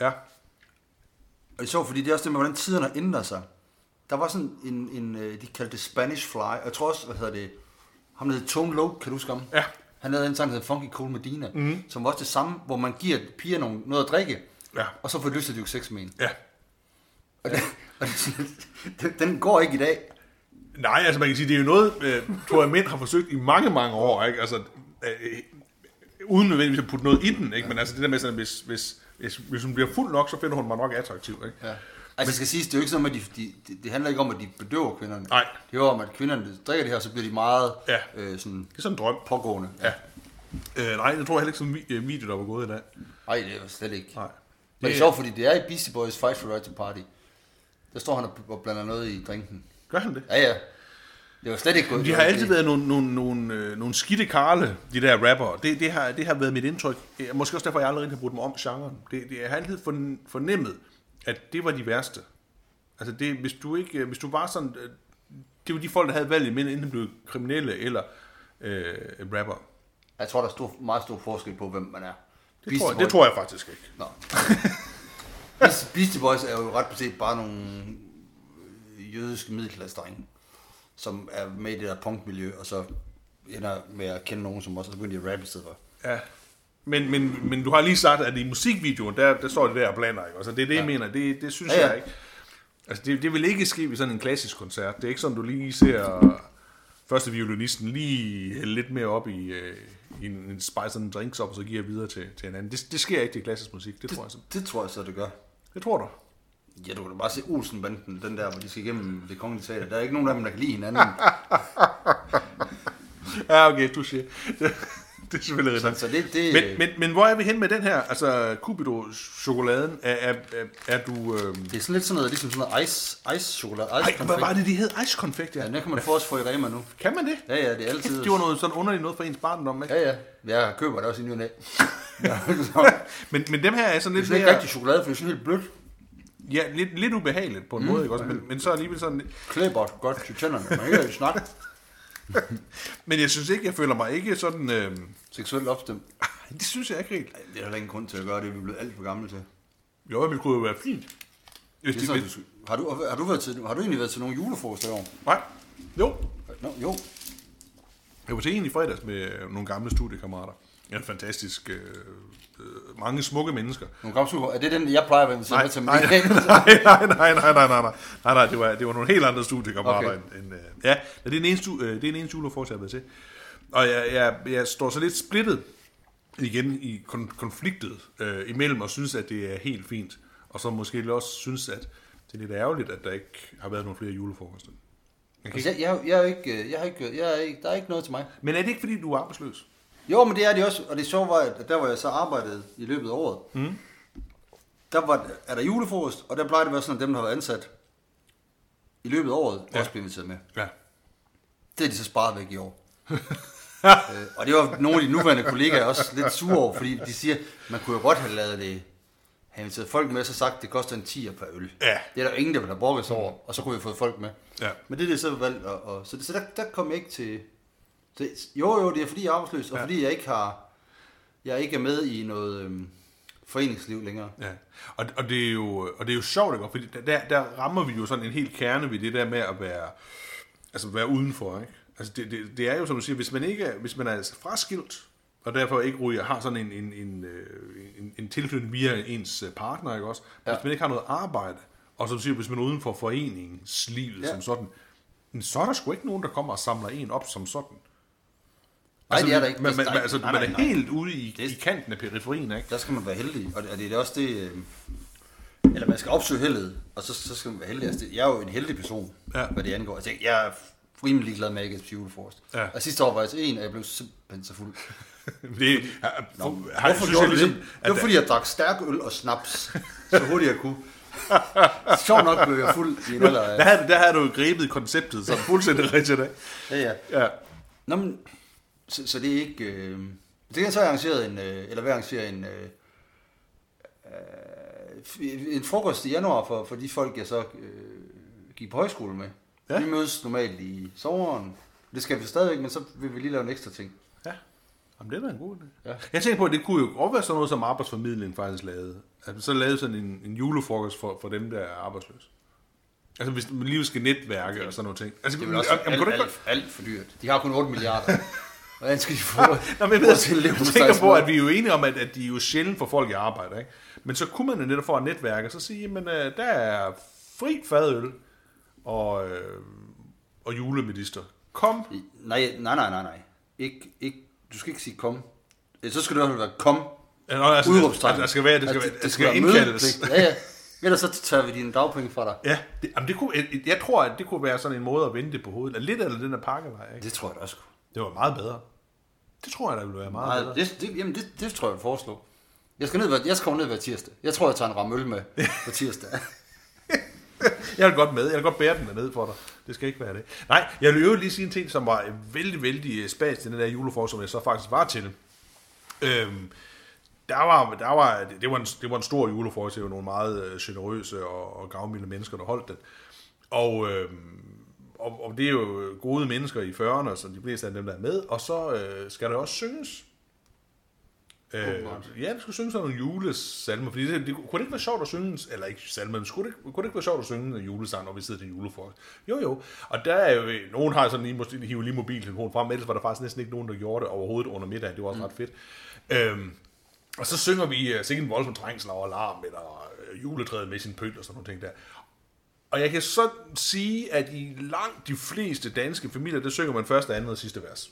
Speaker 2: ja.
Speaker 1: Og det er sjovt, fordi det er også det med, hvordan tiderne har ændret sig. Der var sådan en, en øh, de kaldte det Spanish Fly, og jeg tror også, hvad hedder det, ham der hed Tone Loc, kan du huske ham?
Speaker 2: Ja.
Speaker 1: Han havde en sang, der hed Funky Cool Medina, mm. som var også det samme, hvor man giver piger nogle, noget at drikke,
Speaker 2: Ja.
Speaker 1: og så får lyst til at dyrke sex med en.
Speaker 2: Ja.
Speaker 1: Og, det, og den, den går ikke i dag.
Speaker 2: Nej, altså man kan sige, det er jo noget, øh, tror jeg, mænd har forsøgt i mange, mange år, ikke? Altså, øh, uden nødvendigvis at putte noget i den, ikke? Men altså det der med sådan, hvis, hvis, hvis, hvis hun bliver fuld nok, så finder hun mig nok attraktiv, ikke?
Speaker 1: Ja. Altså, det skal siges, det er jo ikke sådan, at de, de, de, det handler ikke om, at de bedøver kvinderne.
Speaker 2: Nej.
Speaker 1: Det er jo om, at kvinderne drikker det her, så bliver de meget
Speaker 2: Ja.
Speaker 1: øh, sådan
Speaker 2: Det er sådan en drøm.
Speaker 1: pågående.
Speaker 2: Ja. Øh, nej, jeg tror heller ikke, sådan en øh, video, der var gået i dag.
Speaker 1: Nej, det er jo slet ikke.
Speaker 2: Nej.
Speaker 1: Men det er sjovt, fordi det er i Beastie Boys Fight for Right to Party. Der står han og- blander noget i drinken.
Speaker 2: Gør han det?
Speaker 1: Ja, ja. Det var slet ikke gået.
Speaker 2: De har altid været nogle, nogle, nogle, øh, nogle skidte karle, de der rapper. Det, det, har, det har været mit indtryk. Måske også derfor, jeg aldrig har brugt dem om genren. Det, det, jeg har altid forn- fornemmet, at det var de værste. Altså, det, hvis du ikke, øh, hvis du var sådan, øh, det var de folk, der havde valget mellem enten blev kriminelle eller øh, rapper.
Speaker 1: Jeg tror, der er stor, meget stor forskel på, hvem man er.
Speaker 2: Det tror, jeg, det tror jeg faktisk ikke.
Speaker 1: Nå. Beastie- Boys er jo ret beset bare nogle øh, jødiske middelklassedrenge, som er med i det der punkmiljø, og så ender med at kende nogen, som også er begyndt at rappe i stedet for.
Speaker 2: Ja. Men, men, men du har lige sagt, at i musikvideoen, der, der står det der og blander, ikke? Altså, det er det, jeg mener. Det, det synes
Speaker 1: Ja, ja.
Speaker 2: jeg ikke. Altså, det, det vil ikke ske ved sådan en klassisk koncert. Det er ikke sådan, du lige ser første violinisten lige lidt mere op i, øh, i en, en spice en drinks op, og så giver videre til, til en anden. Det, det sker ikke til klassisk musik, det tror jeg så.
Speaker 1: Det tror jeg så, det gør.
Speaker 2: Det tror du.
Speaker 1: Ja, du kan da bare se Olsenbanden, den der, hvor de skal igennem det kongelige teater. Der er ikke nogen af dem, der kan lide hinanden.
Speaker 2: Ja, okay, du siger. Det, er selvfølgelig rigtigt.
Speaker 1: så det, det,
Speaker 2: Men, men, men hvor er vi hen med den her? Altså, Cupido-chokoladen, er, er, er, er du... Øh...
Speaker 1: det er sådan lidt sådan noget, ligesom sådan noget ice, ice chokolade, ice
Speaker 2: Ej, hvad var det, de hed? Ice konfekt, ja.
Speaker 1: Ja, den kan man få også få i Rema nu.
Speaker 2: Kan man det?
Speaker 1: Ja, ja, det er altid...
Speaker 2: Det var noget sådan underligt noget for ens barndom, ikke?
Speaker 1: Ja, ja. Jeg køber det også i ny. Ja, så-
Speaker 2: Men, men dem her er sådan
Speaker 1: Det er
Speaker 2: lidt mere,
Speaker 1: rigtig chokolade, for det er sådan helt blødt.
Speaker 2: ja, lidt, lidt ubehageligt på en mm. måde, ikke også? Men, men så alligevel sådan...
Speaker 1: Klæbert godt til tænderne. Man kan ikke snakke.
Speaker 2: Men jeg synes ikke, jeg føler mig ikke sådan... Øh...
Speaker 1: Seksuelt opstemt.
Speaker 2: Det synes jeg ikke helt.
Speaker 1: Ej, Det er der ingen grund til at gøre det. Vi er blevet alt for gamle til.
Speaker 2: Jo, men det kunne jo være fint. Hvis
Speaker 1: Det er sådan, du, har, du, har, du været til, har du egentlig været til nogle julefrokoster i år?
Speaker 2: Nej. Jo.
Speaker 1: Nå, jo.
Speaker 2: Jeg var til en i fredags med øh, nogle gamle studiekammerater. Ja, fantastisk. Øh, øh, mange smukke mennesker.
Speaker 1: Nogle gamle super. Er det den, jeg plejer at være
Speaker 2: Nej,
Speaker 1: med til?
Speaker 2: nej, nej, nej, nej, nej, nej, nej, nej, nej, nej, det var, det var nogle helt andre studiekammerater
Speaker 1: Okay.
Speaker 2: okay. end, end øh, ja, det er den eneste, øh, det er den eneste julefrokost, jeg har været til. Og jeg, jeg, jeg står så lidt splittet igen i kon- konfliktet øh, imellem og synes, at det er helt fint, og så måske også synes, at det er lidt ærgerligt, at der ikke har været nogle flere julefrokoster. Kan
Speaker 1: Altså, jeg, jeg, jeg, er ikke, øh, jeg, har ikke, jeg er ikke, der er ikke noget til mig.
Speaker 2: men er det ikke, fordi du er arbejdsløs?
Speaker 1: Jo, men det er det også. Og det sjove var, at der hvor jeg så arbejdede i løbet af året, mm. der var, er der julefrokost, og der plejer det at være sådan, at dem, der har været ansat i løbet af året, ja. Også bliver inviteret med.
Speaker 2: Ja.
Speaker 1: Det er de så sparet væk i år. øh, og det var nogle af de nuværende kollegaer også lidt sure over, fordi de siger, man kunne jo godt have lavet det, have inviteret folk med, så sagt, det koster en 10'er per øl.
Speaker 2: Ja.
Speaker 1: Det er der ingen, der vil have brokket over, og så kunne vi have fået folk med.
Speaker 2: Ja.
Speaker 1: Men det er det så valgt, og, og, så, så der, der kom jeg ikke til... Så, jo, jo, det er fordi jeg er arbejdsløs, og
Speaker 2: Ja.
Speaker 1: fordi jeg ikke har... Jeg ikke er med i noget øhm, foreningsliv længere.
Speaker 2: Ja, og, og, det er jo, og det er jo sjovt, ikke? fordi der, der rammer vi jo sådan en helt kerne ved det der med at være, altså være udenfor. Ikke? Altså det, det, det er jo som du siger, hvis man ikke hvis man er fraskilt, og derfor ikke ryger, har sådan en, en, en, øh, en, en tilknytning via ens øh, partner, ikke også?
Speaker 1: Ja.
Speaker 2: Hvis man ikke har noget arbejde, og som du siger, hvis man er uden for foreningslivet
Speaker 1: Ja.
Speaker 2: ja. som sådan, så er der sgu ikke nogen, der kommer og samler en op som sådan.
Speaker 1: Nej, det er der ikke.
Speaker 2: Man,
Speaker 1: Det-
Speaker 2: man, man, altså,
Speaker 1: nej,
Speaker 2: man er
Speaker 1: nej.
Speaker 2: helt ude i,
Speaker 1: Det-
Speaker 2: i kanten af periferien, ikke?
Speaker 1: Der skal man være heldig, og det, og det er også det... Øh, eller man skal opsøge heldet, og så, så skal man være heldig. Altså, det, jeg er jo en heldig person,
Speaker 2: Ja.
Speaker 1: hvad det angår. Altså, jeg, er rimelig glad med, at jeg ikke er julefrokost.
Speaker 2: Ja.
Speaker 1: Og sidste år var jeg til en, og jeg blev simpelthen så fuld.
Speaker 2: Det,
Speaker 1: Nå,
Speaker 2: har,
Speaker 1: Hvorfor gjorde
Speaker 2: jeg
Speaker 1: du
Speaker 2: ligesom,
Speaker 1: det? Det var fordi, jeg drak stærk øl og snaps, så hurtigt jeg kunne. Sjovt nok blev jeg fuld i en alder
Speaker 2: Der der havde du jo grebet konceptet som fuldstændig rigtigt.
Speaker 1: Ja, ja.
Speaker 2: Ja.
Speaker 1: Nå, men, så, så det er ikke... Øh, det kan så arrangeret en... Øh, eller hvad arrangere en... Øh, øh, en frokost i januar for, for de folk, jeg så øh, gik på højskole med.
Speaker 2: Ja.
Speaker 1: Vi mødes normalt i sommeren. Det skal vi stadigvæk, men så vil vi lige lave en ekstra ting.
Speaker 2: Ja. Jamen, det er da en god idé.
Speaker 1: Ja.
Speaker 2: Jeg tænker på, at det kunne jo godt være sådan noget, som arbejdsformidling faktisk lavede. At man så lavede sådan en, en julefrokost for, for dem, der er arbejdsløse. Altså, hvis man lige skal netværke og sådan noget ting. Altså,
Speaker 1: Det er vel også
Speaker 2: jamen,
Speaker 1: alt, alt, alt for dyrt. De har kun 8 milliarder. Hvordan skal de få
Speaker 2: Nå, men jeg, ved,
Speaker 1: til at leve
Speaker 2: jeg tænker på, at vi er jo enige om, at, at de er jo sjældent for folk i arbejde. Ikke? Men så kunne man jo netop for at netværke, så sige, men der er fri fadøl og, øh, og julemedister. Kom.
Speaker 1: Nej, nej, nej, nej, nej. Ik, ikke, du skal ikke sige kom. Eh, Så skal det i hvert fald være kom.
Speaker 2: Ja, nå, altså, altså, der skal være, det skal,
Speaker 1: Altså,
Speaker 2: være, det skal
Speaker 1: være
Speaker 2: indkaldes.
Speaker 1: Ja, ja. Ellers så tager vi dine dagpenge fra dig.
Speaker 2: Ja, det, jamen det kunne, jeg, jeg tror, at det kunne være sådan en måde at vende det på hovedet. Lidt af den der pakkelej, ikke?
Speaker 1: Det tror jeg da også.
Speaker 2: Det var meget bedre. Det tror jeg, der ville være meget
Speaker 1: Nej,
Speaker 2: bedre.
Speaker 1: det, det, jamen det, det tror jeg, jeg foreslå. Jeg skal, ned, jeg skal ned hver tirsdag. Jeg tror, jeg tager en ramme øl med på tirsdag.
Speaker 2: Jeg vil godt med. Jeg vil godt bære den derned for dig. Det skal ikke være det. Nej, jeg vil jo lige sige en ting, som var vældig, vældig spas til den der julefor, som jeg så faktisk var til. Øhm, der var, der var, det, var en, det var en stor julefor, det var nogle meget øh, generøse og, og gavmilde mennesker, der holdt den. Og, øhm, og, og det er jo gode mennesker i 40'erne, så de fleste af dem, der er med. Og så øh, skal der også synges. Øh, ja, det skulle synge sådan nogle julesalmer, fordi det, det, kunne det ikke være sjovt at synge, eller ikke salmer, men skulle det, kunne det ikke være sjovt at synge en julesang, når vi sidder til julefrokost? Jo, jo. Og der er jo, nogen har sådan lige, måske hive lige mobiltelefonen frem, ellers var der faktisk næsten ikke nogen, der gjorde det overhovedet under middagen, det var også mm. ret fedt. Øhm, og så synger vi uh, sikkert en voldsom trængsel og alarm, eller uh, juletræet med sin pynt og sådan nogle ting der. Og jeg kan så sige, at i langt de fleste danske familier, der synger man første, andet og sidste vers.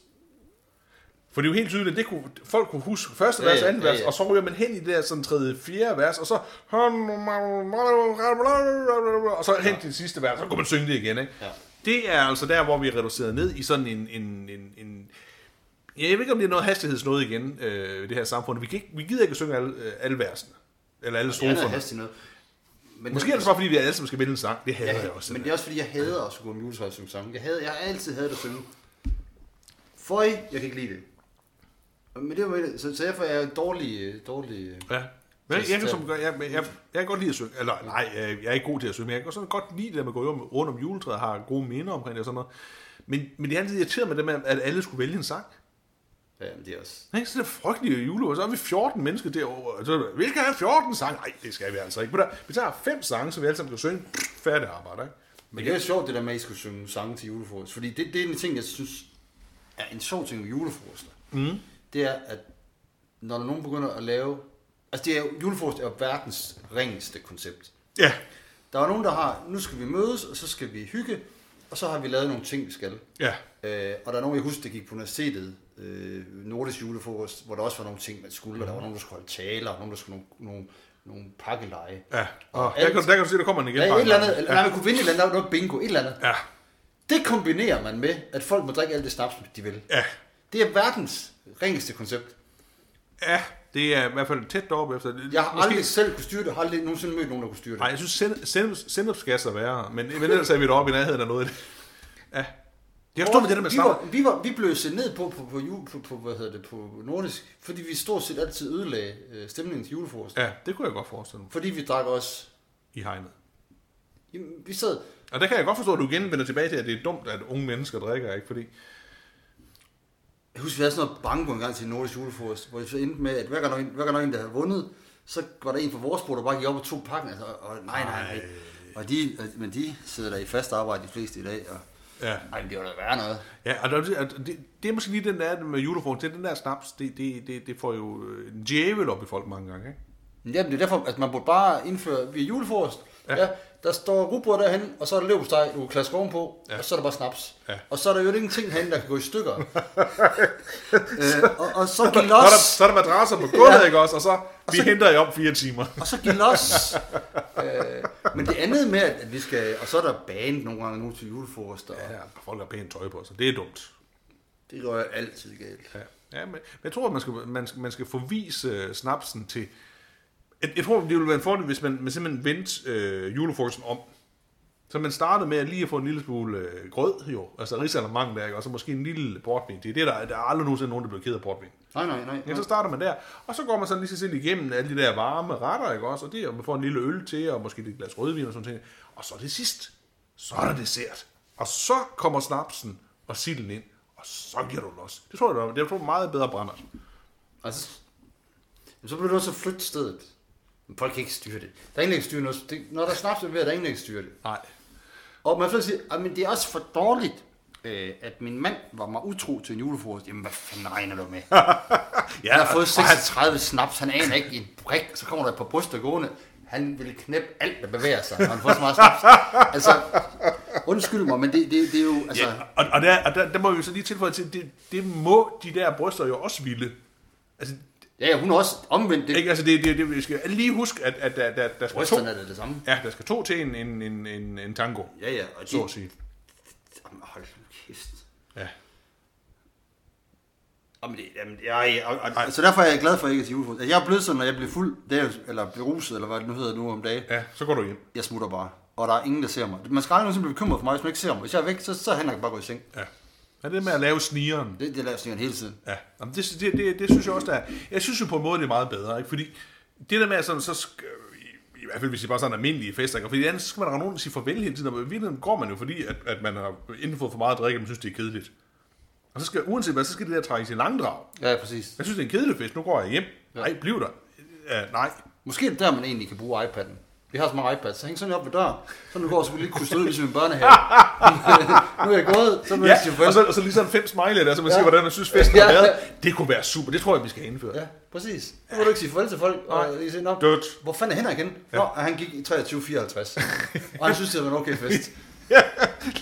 Speaker 2: For det er jo helt tydeligt, at det kunne, folk kunne huske første vers,
Speaker 1: ja,
Speaker 2: anden vers,
Speaker 1: ja.
Speaker 2: og så ryger man hen i det der sådan tredje, fjerde vers, og så og så hen til det sidste vers, så kunne man synge det igen, ikke?
Speaker 1: Ja.
Speaker 2: Det er altså der, hvor vi er reduceret ned i sådan en, en, en, en Ja, jeg ved ikke, om det er noget hastighedsnået igen, øh, i det her samfund. Vi, kan ikke, vi gider ikke at synge alle, øh, alle versene. Eller alle
Speaker 1: Det er
Speaker 2: stroferne.
Speaker 1: noget. Men
Speaker 2: Måske er det bare, fordi vi alle sammen skal vælge en sang. Det hader
Speaker 1: Ja,
Speaker 2: jeg også.
Speaker 1: men det er også fordi, jeg hader at gå om juletræet og synge sange. Jeg, hader, jeg har altid hadet at synge. Føj, jeg kan ikke lide det. Men det var, så, så derfor er jeg dårlig, øh, dårlig øh,
Speaker 2: Ja. Men jeg, jeg, kan som, jeg, jeg, jeg, jeg kan godt lide at synge. Eller nej, jeg, jeg er ikke god til at synge, men jeg kan sådan godt lide det, at man går rundt- om juletræet har gode minder omkring det og sådan noget. Men, men det er altid irriteret med det med, at alle skulle vælge en sang.
Speaker 1: Ja, men det er også...
Speaker 2: Ikke? Så det er frygtelige jule, og så er vi 14 mennesker derovre. Og så, vi skal have 14 sange. Nej, det skal vi altså ikke. Men der, vi tager fem sange, så vi alle sammen kan synge. Færdig arbejde, ikke?
Speaker 1: Men det er jo sjovt, det der med, at I skulle synge sange til julefrokost. Fordi det, det er en ting, jeg synes er en sjov ting med julefrokoster. Mm. Det er, at når der nogen begynder at lave... Altså, det er julefrokost er jo verdens ringeste koncept.
Speaker 2: Ja.
Speaker 1: Der er nogen, der har, nu skal vi mødes, og så skal vi hygge, og så har vi lavet nogle ting, vi skal.
Speaker 2: Ja.
Speaker 1: Øh, og der er nogen, jeg husker, der gik på universitetet, øh, Nordisk julefrokost, hvor der også var nogle ting, man skulle, og der var nogen, der skulle holde taler, og nogen, der skulle nogle, nogle, nogle pakkeleje.
Speaker 2: Ja.
Speaker 1: Og
Speaker 2: Og der, kan, der kan du se, der kommer den igen.
Speaker 1: Ja, et eller andet,
Speaker 2: Ja.
Speaker 1: eller, nej, man kunne vinde et eller andet, der var noget bingo, et eller andet.
Speaker 2: Ja.
Speaker 1: Det kombinerer man med, at folk må drikke alt det snaps, de vil.
Speaker 2: Ja.
Speaker 1: Det er verdens ringeste koncept.
Speaker 2: Ja, det er i hvert fald tæt deroppe efter.
Speaker 1: Jeg har aldrig selv kunne styre det, har aldrig nogensinde mødt nogen, der kunne styre det.
Speaker 2: Nej, jeg synes, sendupsgas er værre, men, men ellers er vi deroppe i nærheden af noget af det. Ja. Det er forstået med det der med
Speaker 1: vi, var, vi, var, vi blev set ned på, på, på, på, på, hvad hedder det, på nordisk, fordi vi stort set altid ødelagde øh, stemningen til julefrokost.
Speaker 2: Ja, det kunne jeg godt forestille mig
Speaker 1: Fordi vi drak også...
Speaker 2: i hegnet.
Speaker 1: Jamen, vi sad...
Speaker 2: Og der kan jeg godt forstå, at du igen vender tilbage til, at det er dumt, at unge mennesker drikker, ikke? Fordi,
Speaker 1: Jeg husker, vi havde sådan noget banko en gang til nordisk julefrokost, hvor vi så endte med, at hver gang, der hver gang der en, der havde vundet, så var der en fra vores bord, der bare gik op og tog pakken. Altså, og nej, nej, nej. Og de, men de sidder der i fast arbejde, de fleste i dag. Og,
Speaker 2: ja.
Speaker 1: ej, det var da værre noget.
Speaker 2: Ja, og der, det, det, er måske lige den der med julefrokost, det er den der snaps, det, det, det, det får jo øh, en djævel op i folk mange gange, ikke?
Speaker 1: Men Jamen, det er derfor, at man burde bare indføre, vi er julefrokost,
Speaker 2: Ja.
Speaker 1: ja. Der står rugbrød derhen, og så er der leverpostej, du kan klaske ovenpå,
Speaker 2: Ja.
Speaker 1: og så er der bare snaps.
Speaker 2: Ja.
Speaker 1: Og så er der jo ingenting herinde, der kan gå i stykker. øh, og, og så giv
Speaker 2: Så er, der, så er der madrasser på gulvet, ja. Ikke også? Og så, vi
Speaker 1: så-
Speaker 2: henter jer om fire timer.
Speaker 1: og så giv los. øh, men det andet med, at vi skal, og så er der band nogle gange nu til julefrokost, og
Speaker 2: Ja, folk har pænt tøj på, så det er dumt.
Speaker 1: det rører altid galt.
Speaker 2: Ja, ja men, jeg tror, at man skal, man, skal- man skal forvise snapsen til... Jeg, jeg tror, det ville være en fordel, hvis man, man simpelthen vendte øh, julefrokosten om. Så man startede med at lige at få en lille smule øh, grød, jo. Altså risalemang der, ikke? og så måske en lille portvin. Det er det, der, der er aldrig nogensinde nogen, der bliver ked af portvin.
Speaker 1: Nej, nej, nej.
Speaker 2: Ja, så starter man der, og så går man sådan lige så igennem alle de der varme retter, ikke også? Og det, og man får en lille øl til, og måske et glas rødvin og sådan noget. Og så det sidst, så er der dessert. Og så kommer snapsen og silden ind, og så giver du los. Det tror jeg, det er meget bedre brænder.
Speaker 1: Altså, så bliver du også at flytte stedet. Men folk kan ikke styre det. Der er ingen, der kan styre noget. Det, når der er snaps ved, er der ingen, der kan styre det.
Speaker 2: Nej.
Speaker 1: Og man får sige, at men det er også for dårligt, øh, at min mand var mig utro til en julefrokost. Jamen, hvad fanden regner du med?
Speaker 2: Ja,
Speaker 1: Han har fået
Speaker 2: og han-
Speaker 1: 36 snaps, han aner ikke en brik, så kommer der et par bryster gående. Han vil knæppe alt, der bevæger sig, når han får så meget snaps. Altså, undskyld mig, men det, det, det er jo, altså...
Speaker 2: Ja, og, og, der, og der, der, må vi så lige tilføje til, det, det må de der bryster jo også ville. Altså,
Speaker 1: Ja, ja, hun er også omvendt det.
Speaker 2: ikke, altså det, det, det, vi skal lige huske, at, at der, der, der skal to,
Speaker 1: Brysterne er det det samme.
Speaker 2: ja, der skal to til en, en, en, en, en tango,
Speaker 1: Ja, ja, og
Speaker 2: så
Speaker 1: de,
Speaker 2: at sige.
Speaker 1: Jamen, hold kæft.
Speaker 2: Ja.
Speaker 1: Jamen, det, jamen, jeg, og, og, og, så derfor er jeg glad for, at jeg ikke er til. Altså, Jeg er blevet sådan, når jeg bliver fuld, det er, eller beruset, eller hvad det nu hedder nu om dagen.
Speaker 2: ja, så går du hjem.
Speaker 1: Jeg smutter bare. Og der er ingen, der ser mig. Man skal aldrig nogensinde blive bekymret for mig, hvis man ikke ser mig. Hvis jeg er væk, så, så han bare gå i seng.
Speaker 2: Ja. Ja, det med at lave snigeren.
Speaker 1: Det, det laver jeg hele tiden.
Speaker 2: Ja, Jamen, det, det, det, det, synes jeg også, der er. Jeg synes jo på en måde, det er meget bedre, ikke? Fordi det der med, at sådan, så sk- i, i hvert fald hvis det bare er sådan almindelige fester, ikke? fordi ellers så skal man rende rundt og sige farvel hele tiden, og i virkeligheden går man jo, fordi at, at man har enten fået for meget at drikke, og man synes, det er kedeligt. Og så skal, uanset hvad, så skal det der trækkes i langdrag.
Speaker 1: Ja, ja, præcis.
Speaker 2: Jeg synes, det er en kedelig fest, nu går jeg hjem. Nej, bliv der. Ja, nej.
Speaker 1: Måske er det der, man egentlig kan bruge iPad'en. Vi har så mange iPads, så hæng sådan op ved døren. Så nu går så vi lige kunne ud ligesom en børnehave. nu er jeg gået, så vil
Speaker 2: Ja,
Speaker 1: jeg
Speaker 2: og så, og så lige sådan fem smiley der, så man
Speaker 1: Ja.
Speaker 2: ja. siger, hvordan man synes, festen
Speaker 1: Ja.
Speaker 2: har været. Det kunne være super. Det tror jeg, vi skal indføre.
Speaker 1: Ja, præcis. Nu må du ikke sige farvel til folk. Og. I siger, Nå, hvor fanden er Henrik igen? Nå, han gik i 23.54. og han synes, det var en okay fest.
Speaker 2: Ja,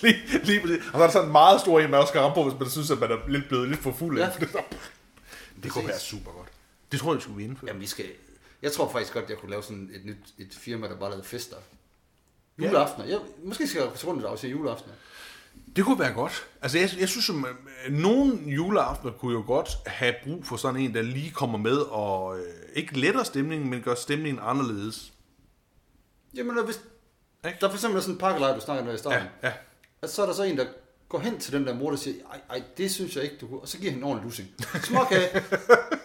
Speaker 2: lige, lige præcis. Og så er der sådan en meget stor en, man også skal ramme på, hvis man synes, at man er lidt blevet lidt for fuld.
Speaker 1: Ja.
Speaker 2: Ja. Det, det kunne være super godt. Det tror jeg, vi skulle indføre.
Speaker 1: Jamen, vi skal... Jeg tror faktisk godt, jeg kunne lave sådan et nyt et firma, der bare lavede fester. Juleaftener. Jeg, måske skal jeg til rundt og afse juleaftener.
Speaker 2: Det kunne være godt. Altså, jeg, jeg synes, at øh, nogle juleaftener kunne jo godt have brug for sådan en, der lige kommer med og øh, ikke letter stemningen, men gør stemningen anderledes.
Speaker 1: Jamen, hvis
Speaker 2: Ikke?
Speaker 1: der for eksempel er sådan en pakkelej, du snakker med i starten.
Speaker 2: Ja, ja.
Speaker 1: at så er der så en, der går hen til den der mor, der siger, ej, ej, det synes jeg ikke, du kunne. Og så giver han en ordentlig lussing. Småkage.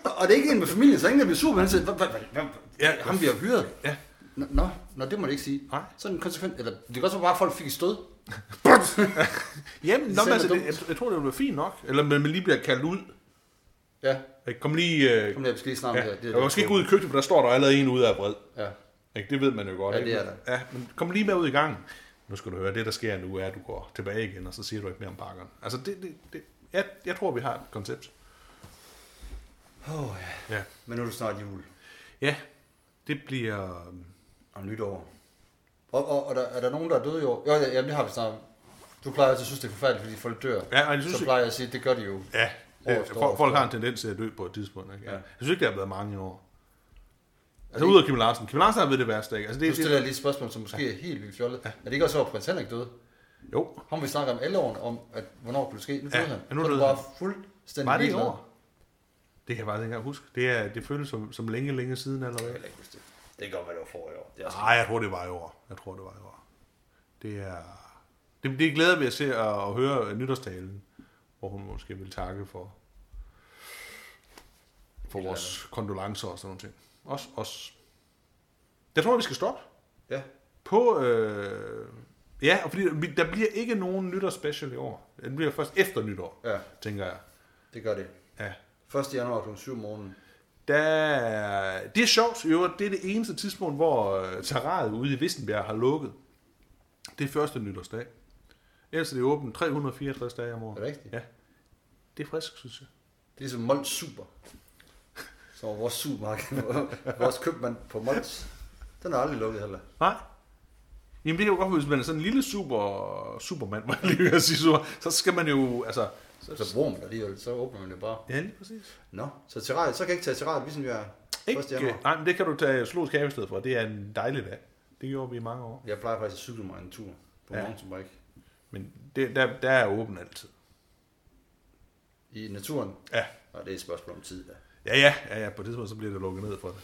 Speaker 1: og, og det er ikke en med familien, så ingen der bliver sur, men han siger, ham vi har hyret.
Speaker 2: Ja.
Speaker 1: Nå, nå, nå, det må det ikke sige.
Speaker 2: Nej.
Speaker 1: Så er den konsekvent, eller det kan også være bare, at folk fik et stød.
Speaker 2: Jamen, nå, men
Speaker 1: er
Speaker 2: altså, det, jeg, jeg, tror, det være fint nok. Eller man man lige bliver kaldt ud.
Speaker 1: Ja,
Speaker 2: Ikke? Kom lige... Øh,
Speaker 1: kom der besked snart.
Speaker 2: ja.
Speaker 1: her.
Speaker 2: Det jeg måske ikke ud i køkkenet, for der står der allerede en ude af vred.
Speaker 1: Ja.
Speaker 2: Ikke? Det ved man jo godt.
Speaker 1: Ja, det er der.
Speaker 2: Ja, men kom lige med ud i gang. Nu skal du høre, det der sker nu er, at du går tilbage igen, og så siger du ikke mere om pakkerne. Altså, det, det, det, jeg, jeg tror, vi har et koncept.
Speaker 1: Oh, ja.
Speaker 2: Ja.
Speaker 1: Men nu er det snart jul
Speaker 2: Ja, det bliver...
Speaker 1: og nytår. Og, og, og der, er der nogen, der er døde i år? Jo, ja, jamen, det har vi snart. Du plejer altid at synes, det er forfærdeligt, fordi folk dør.
Speaker 2: Ja, og jeg synes,
Speaker 1: så plejer jeg at sige, det gør de jo.
Speaker 2: Ja, det, folk, har en tendens til at dø på et tidspunkt. Ikke? Ja.
Speaker 1: Ja.
Speaker 2: Jeg synes ikke, der er blevet mange i år. Altså ud af Kim Larsen. Kim Larsen har været det værste, ikke? Altså,
Speaker 1: Nu
Speaker 2: det,
Speaker 1: stiller
Speaker 2: det,
Speaker 1: jeg lige et spørgsmål, som måske er helt vildt fjollet. Er det ikke også, at prins Henrik døde?
Speaker 2: jo,
Speaker 1: Ham vi snakker om alle årene, om at, hvornår kunne det ske. Nu
Speaker 2: Ja,
Speaker 1: døde han.
Speaker 2: ja, nu døde
Speaker 1: bare
Speaker 2: han.
Speaker 1: fuldstændig
Speaker 2: var det i år? Det kan jeg faktisk ikke engang huske. Det, er, det føles som, som længe, længe siden allerede.
Speaker 1: Jeg kan ikke huske det. Det kan godt være, det var for i år. Er også
Speaker 2: Nej, jeg tror, det var i år. Jeg tror, det var i år. Det er... Det, det glæder vi at se at, at høre nytårstalen, hvor hun måske vil takke for, for vores kondolencer og sådan nogle ting. Også os. Tror jeg, vi skal stoppe.
Speaker 1: Ja.
Speaker 2: På, øh, ja, og fordi der bliver ikke nogen nytårsspecial i år. Det bliver først efter nytår,
Speaker 1: ja,
Speaker 2: tænker jeg.
Speaker 1: det gør det.
Speaker 2: Ja.
Speaker 1: 1. januar kl. 7 om morgenen.
Speaker 2: Der, er- det er sjovt, øvrigt, det er det eneste tidspunkt, hvor terrariet ude i Vissenbjerg har lukket. Det er første nytårsdag. Ellers er det åbent 364 dage om
Speaker 1: Er
Speaker 2: året.
Speaker 1: det rigtigt?
Speaker 2: Ja. Det er frisk, synes jeg.
Speaker 1: Det er ligesom Mols Super. Så var vores supermarked, vores købmand på Mols. Den er aldrig lukket heller.
Speaker 2: Nej. Jamen det kan jo godt hvis man er sådan en lille super, supermand, må jeg lige sige, så, så skal man jo, altså... Så,
Speaker 1: Så bruger man det alligevel, så åbner man det bare.
Speaker 2: ja, lige præcis.
Speaker 1: Nå, så til så kan jeg ikke tage til radio, ligesom jeg er 1.
Speaker 2: Ikke,
Speaker 1: januar.
Speaker 2: nej, men det kan du tage i stedet for. Det er en dejlig dag. Det gjorde vi i mange år.
Speaker 1: Jeg plejer faktisk at cykle mig en tur på
Speaker 2: Ja.
Speaker 1: mountainbike.
Speaker 2: Men det, der, der er åben altid.
Speaker 1: I naturen.
Speaker 2: Ja.
Speaker 1: Og det er et spørgsmål om tid, da.
Speaker 2: Ja, ja, ja, ja, på det tidspunkt så bliver det lukket ned for det.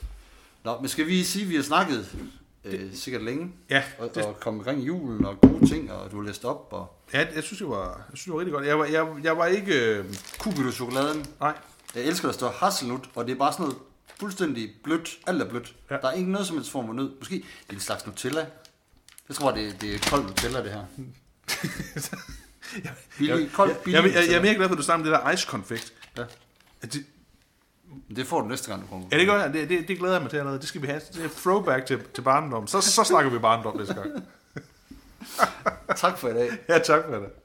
Speaker 1: Nå, men skal vi sige, at vi har snakket øh, sikkert længe?
Speaker 2: Ja,
Speaker 1: Og,
Speaker 2: det,
Speaker 1: og komme omkring julen og gode ting, og du har læst op, og
Speaker 2: ja jeg synes, det var, jeg synes, det var rigtig godt. Jeg var, jeg, jeg var ikke... Øh,
Speaker 1: kubytte chokoladen.
Speaker 2: nej,
Speaker 1: Jeg elsker, at der står hasselnut, og det er bare sådan noget fuldstændig blødt. Alt er blødt.
Speaker 2: Ja.
Speaker 1: Der er ikke noget som helst form for nød. Måske det er en slags Nutella. Jeg tror, det er, det er kold Nutella, det her. Billig,
Speaker 2: Jeg,
Speaker 1: kold,
Speaker 2: jeg,
Speaker 1: billig
Speaker 2: jeg, jeg, jeg er
Speaker 1: Nutella.
Speaker 2: mere glad for, at du snakker om det der ice-konfekt.
Speaker 1: Ja.
Speaker 2: Det,
Speaker 1: Det får du næste gang, du kommer.
Speaker 2: ja, det gør jeg. Det, det, det glæder jeg mig til allerede. Det skal vi have. Det er throwback til, til barndom. Så, så snakker vi barndom næste gang.
Speaker 1: Tak for i dag.
Speaker 2: Ja, tak for det.